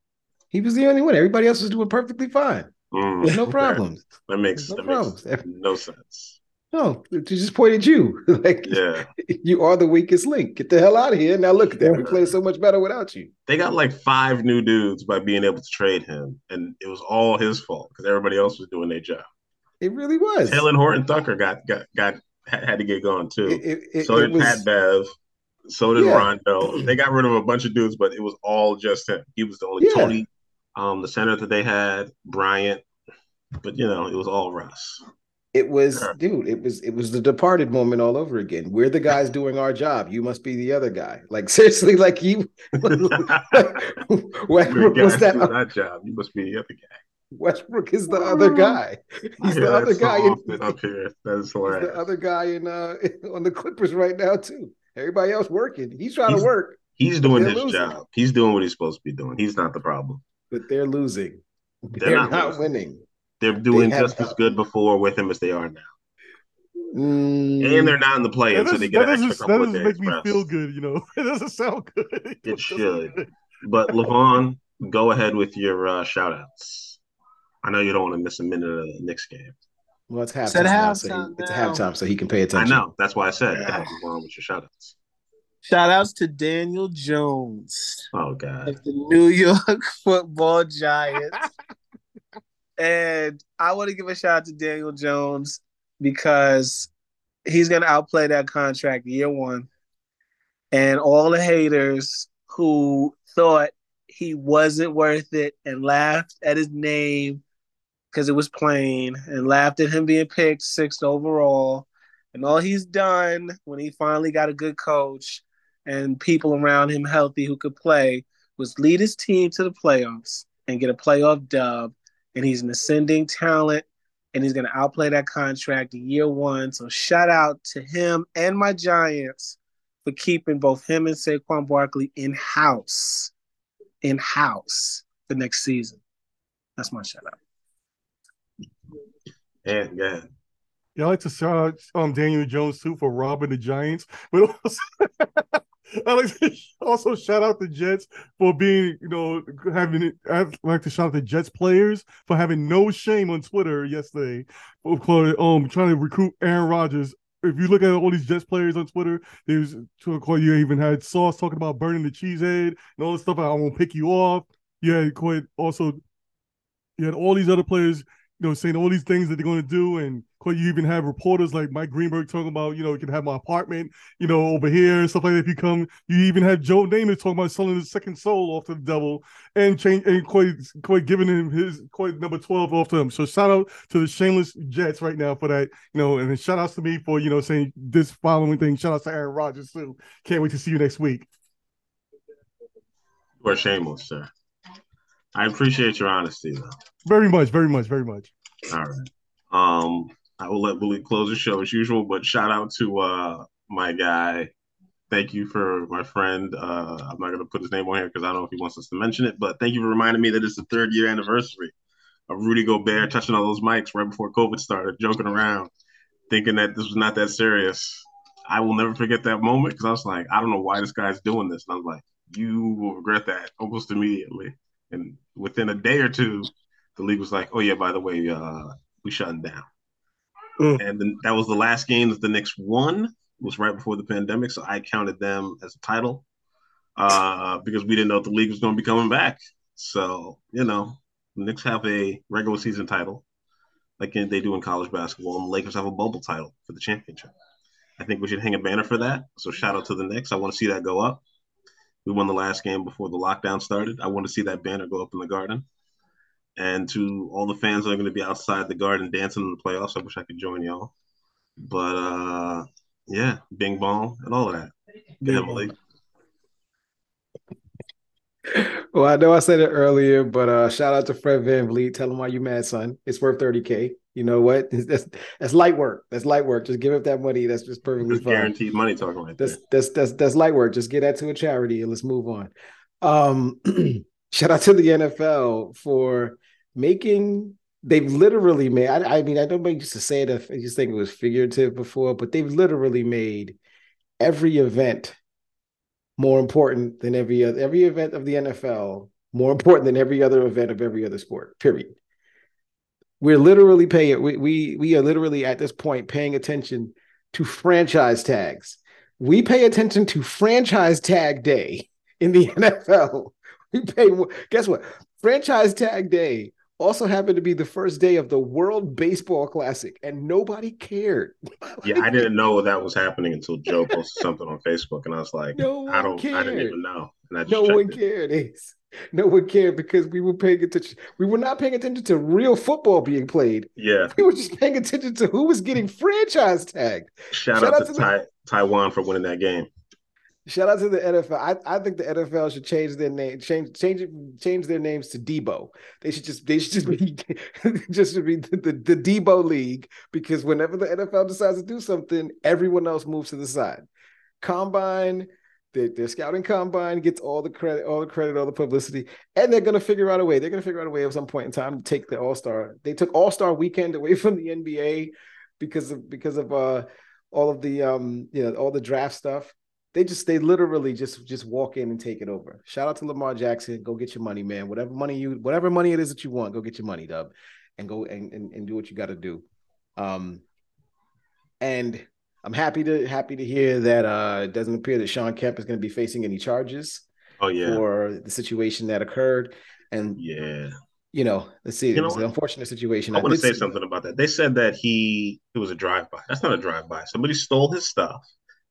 He was the only one. Everybody else was doing perfectly fine. Mm, no okay. problems. That makes no that makes no sense. No, they just pointed you. like Yeah. you are the weakest link. Get the hell out of here. Now look at that. We play so much better without you. They got like five new dudes by being able to trade him, and it was all his fault because everybody else was doing their job. It really was. Talen Horton Tucker got got got had to get gone too. It, it, it, so it did was, Pat Bev. So did Yeah. Rondo. They got rid of a bunch of dudes, but it was all just him. He was the only Yeah. Tony, um, the center that they had, Bryant. But you know, it was all Russ. It was, Sure. dude. It was, it was the departed moment all over again. We're the guys doing our job. You must be the other guy. Like seriously, like he, Westbrook You're was guys that. doing that job. You must be the other guy. Westbrook is the other guy. He's the that other so guy. In, up here. That is he's hilarious. the other guy in uh on the Clippers right now too. Everybody else working. He's trying He's- to work, He's doing his losing. job. He's doing what he's supposed to be doing. He's not the problem. but they're losing. They're They're, not not, losing. winning. They're doing have- just as good before with him as they are now. Mm, And they're not in the play, so they get that an doesn't, extra that couple of doesn't days make me rest. feel good, you know. It doesn't sound good. It should. But Levon, go ahead with your uh, shout outs. I know you don't want to miss a minute of the Knicks game. Well, it's halftime. Said now, so halftime he, it's now. halftime, so he can pay attention. I know. That's why I said yeah. move on with your shout outs. Shout outs to Daniel Jones Oh God. of the New York football giants. And I want to give a shout out to Daniel Jones because he's going to outplay that contract year one. And all the haters who thought he wasn't worth it and laughed at his name because it was plain and laughed at him being picked sixth overall. And all he's done when he finally got a good coach and people around him healthy who could play was lead his team to the playoffs and get a playoff dub. And he's an ascending talent and he's going to outplay that contract in year one. So shout out to him and my Giants for keeping both him and Saquon Barkley in house, in house for next season. That's my shout out. And yeah, Yeah, I like to shout out um, Daniel Jones too for robbing the Giants, but also, To also shout out the Jets for being, you know, having. I'd like to shout out the Jets players for having no shame on Twitter yesterday um trying to recruit Aaron Rodgers. If you look at all these Jets players on Twitter, there's to call you even had Sauce talking about burning the cheesehead and all this stuff. I won't pick you off. You had quite also you had all these other players you know, saying all these things that they're going to do. And you even have reporters like Mike Greenberg talking about, you know, you can have my apartment, you know, over here and stuff like that. If you come, you even have Joe Namath talking about selling his second soul off to the devil and change and quite quite giving him his quite number 12 off to him. So shout out to the shameless Jets right now for that, you know, and then shout outs to me for, you know, saying this following thing. Shout out to Aaron Rodgers too. Can't wait to see you next week. You are shameless, sir. I appreciate your honesty, though. Very much, very much, very much. All right. Um, I will let Willie close the show as usual, but shout out to uh my guy. Thank you for my friend. Uh, I'm not gonna put his name on here because I don't know if he wants us to mention it, but thank you for reminding me that it's the third year anniversary of Rudy Gobert touching all those mics right before COVID started, joking around, thinking that this was not that serious. I will never forget that moment because I was like, I don't know why this guy's doing this. And I was like, you will regret that almost immediately. And within a day or two, the league was like, "Oh yeah, by the way, uh, we shutting down." Mm. And then that was the last game that the Knicks won. Was right before the pandemic, so I counted them as a title uh, because we didn't know if the league was going to be coming back. So you know, the Knicks have a regular season title, like they do in college basketball, and the Lakers have a bubble title for the championship. I think we should hang a banner for that. So shout out to the Knicks. I want to see that go up. We won the last game before the lockdown started. I want to see that banner go up in the garden. And to all the fans that are going to be outside the garden dancing in the playoffs, I wish I could join y'all. But uh, yeah, Bing Bong and all of that. Emily. Well, I know I said it earlier, but uh, shout out to Fred Van VanVleet. Tell him why you mad, son. It's worth 30K. You know what? That's that's light work. That's light work. Just give up that money. That's just perfectly That's fine. guaranteed money talking right That's that's that's that's light work. Just get that to a charity and let's move on. Um, shout out to the NFL for making. They've literally made. I, I mean, I don't make used to say it. I just think it was figurative before, but they've literally made every event more important than every other every event of the NFL more important than every other event of every other sport. Period. We're literally paying. We we we are literally at this point paying attention to franchise tags. We pay attention to franchise tag day in the NFL. We pay. Guess what? Franchise tag day also happened to be the first day of the World Baseball Classic, and nobody cared. Yeah, I didn't know that was happening until Joe posted something on Facebook, and I was like, No I one don't, I didn't cared. even know. And I just no one cared. Ace. No one cared because we were paying attention. We were not paying attention to real football being played. Yeah, We were just paying attention to who was getting franchise tagged. shout, Shout out, out to, to the- Taiwan for winning that game. Shout out to the NFL. I, I think the NFL should change their name, change change change their names to Debo. They should just they should just be just should be the, the, the Debo League because whenever the NFL decides to do something, everyone else moves to the side. Combine, their, their scouting combine gets all the credit, all the credit, all the publicity, and they're gonna figure out a way. They're gonna figure out a way at some point in time to take the All Star. They took All Star Weekend away from the NBA because of because of uh all of the um you know all the draft stuff they just they literally just just walk in and take it over. Shout out to Lamar Jackson. Go get your money, man. Whatever money you whatever money it is that you want, go get your money, dub. And go and, and, and do what you gotta do. Um, and I'm happy to happy to hear that uh, it doesn't appear that Shawn Kemp is going to be facing any charges Oh yeah, for the situation that occurred. And yeah. you know, let's see, You it know was an unfortunate situation. I want to say something about that. They said that he it was a drive by. That's not a drive by. Somebody stole his stuff.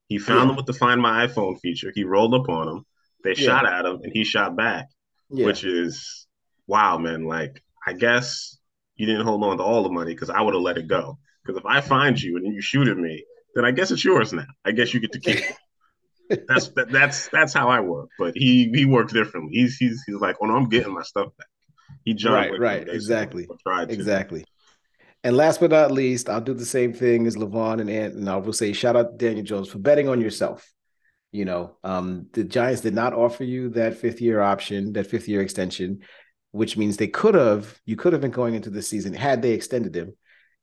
He found Yeah. him with the Find My iPhone feature. He rolled up on them. They Yeah. shot at him, and he shot back, Yeah. which is wow, man. Like I guess you didn't hold on to all the money because I would have let it go. Because if I find you and you shoot at me, then I guess it's yours now. I guess you get to keep it. That's that, that's that's how I work. But he he works differently. He's he's he's like, oh no, I'm getting my stuff back. He John Right, right, exactly. Exactly. And last but not least, I'll do the same thing as Levon and Ant, and I will say shout out to Daniel Jones for betting on yourself. You know, um, the Giants did not offer you that fifth year option, that fifth year extension, which means they could have, you could have been going into the season had they extended him,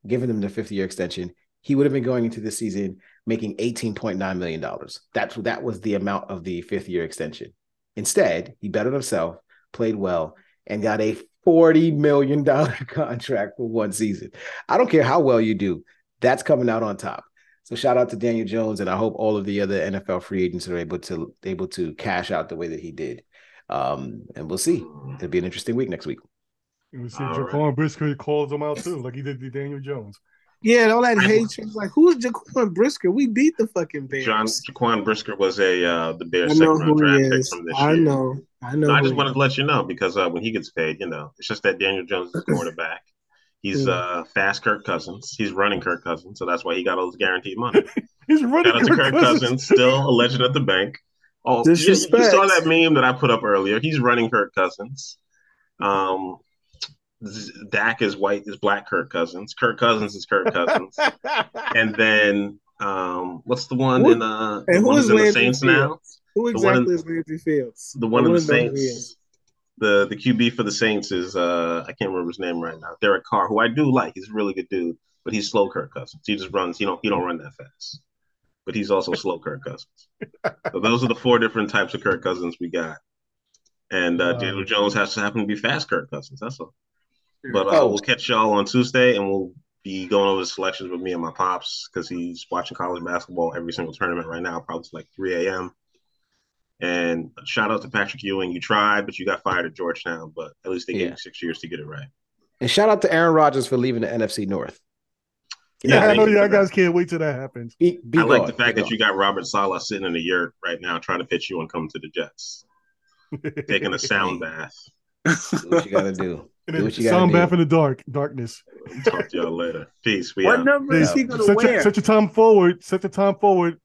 given them the fifth year extension. He would have been going into the season making $18.9 million. That's that was the amount of the fifth year extension. Instead, he bettered himself, played well, and got a $40 million contract for one season. I don't care how well you do, that's coming out on top. So shout out to Daniel Jones, and I hope all of the other NFL free agents are able to able to cash out the way that he did. Um, and we'll see. It'll be an interesting week next week. You see, All Jaquan Brisker calls him out too, like he did to Daniel Jones. Yeah, and all that I- hatred. Like, who's Jaquan Brisker? We beat the fucking Bears. John Jaquan Brisker was a uh, the I Bears know second round who he draft pick is. from this I year. know. I know. No, I just wanted to let you know because uh, when he gets paid, you know, it's just that Daniel Jones is quarterback. He's Yeah. uh, fast Kirk Cousins. He's running Kirk Cousins, so that's why he got all his guaranteed money. He's running Shout to Kirk Cousins, still a legend at the bank. Oh, you, you saw that meme that I put up earlier. He's running Kirk Cousins. Um, Dak is white is black Kirk Cousins. Kirk Cousins is Kirk Cousins. and then um, what's the one Who- in uh, the And who is in the Saints now? Who The in- exactly is Landry Fields? The one I in the wanna know Saints. The the QB for the Saints is uh I can't remember his name right now. Derek Carr, who I do like. He's a really good dude, but he's slow Kirk Cousins. He just runs. He don't he don't run that fast. But he's also slow Kirk Cousins. So those are the four different types of Kirk Cousins we got. And uh, Wow. Daniel Jones has to happen to be fast Kirk Cousins. That's all. But uh, Oh. we'll catch y'all on Tuesday, and we'll be going over the selections with me and my pops because he's watching college basketball every single tournament right now, probably like 3 a.m. And shout out to Patrick Ewing. You tried, but you got fired at Georgetown. But at least they gave Yeah. you six years to get it right. And shout out to Aaron Rodgers for leaving the NFC North. Yeah, I know you y'all guys can't wait till that happens. Be, be I like gone. the fact Be that you got Robert Saleh sitting in a yurt right now trying to pitch you and come to the Jets, taking a sound bath. Do what you got to do. And Do what you sound bath in the dark, darkness. Talk to y'all later. Peace. We What out. number is he gonna set, wear? your, set your time forward. Set the time forward.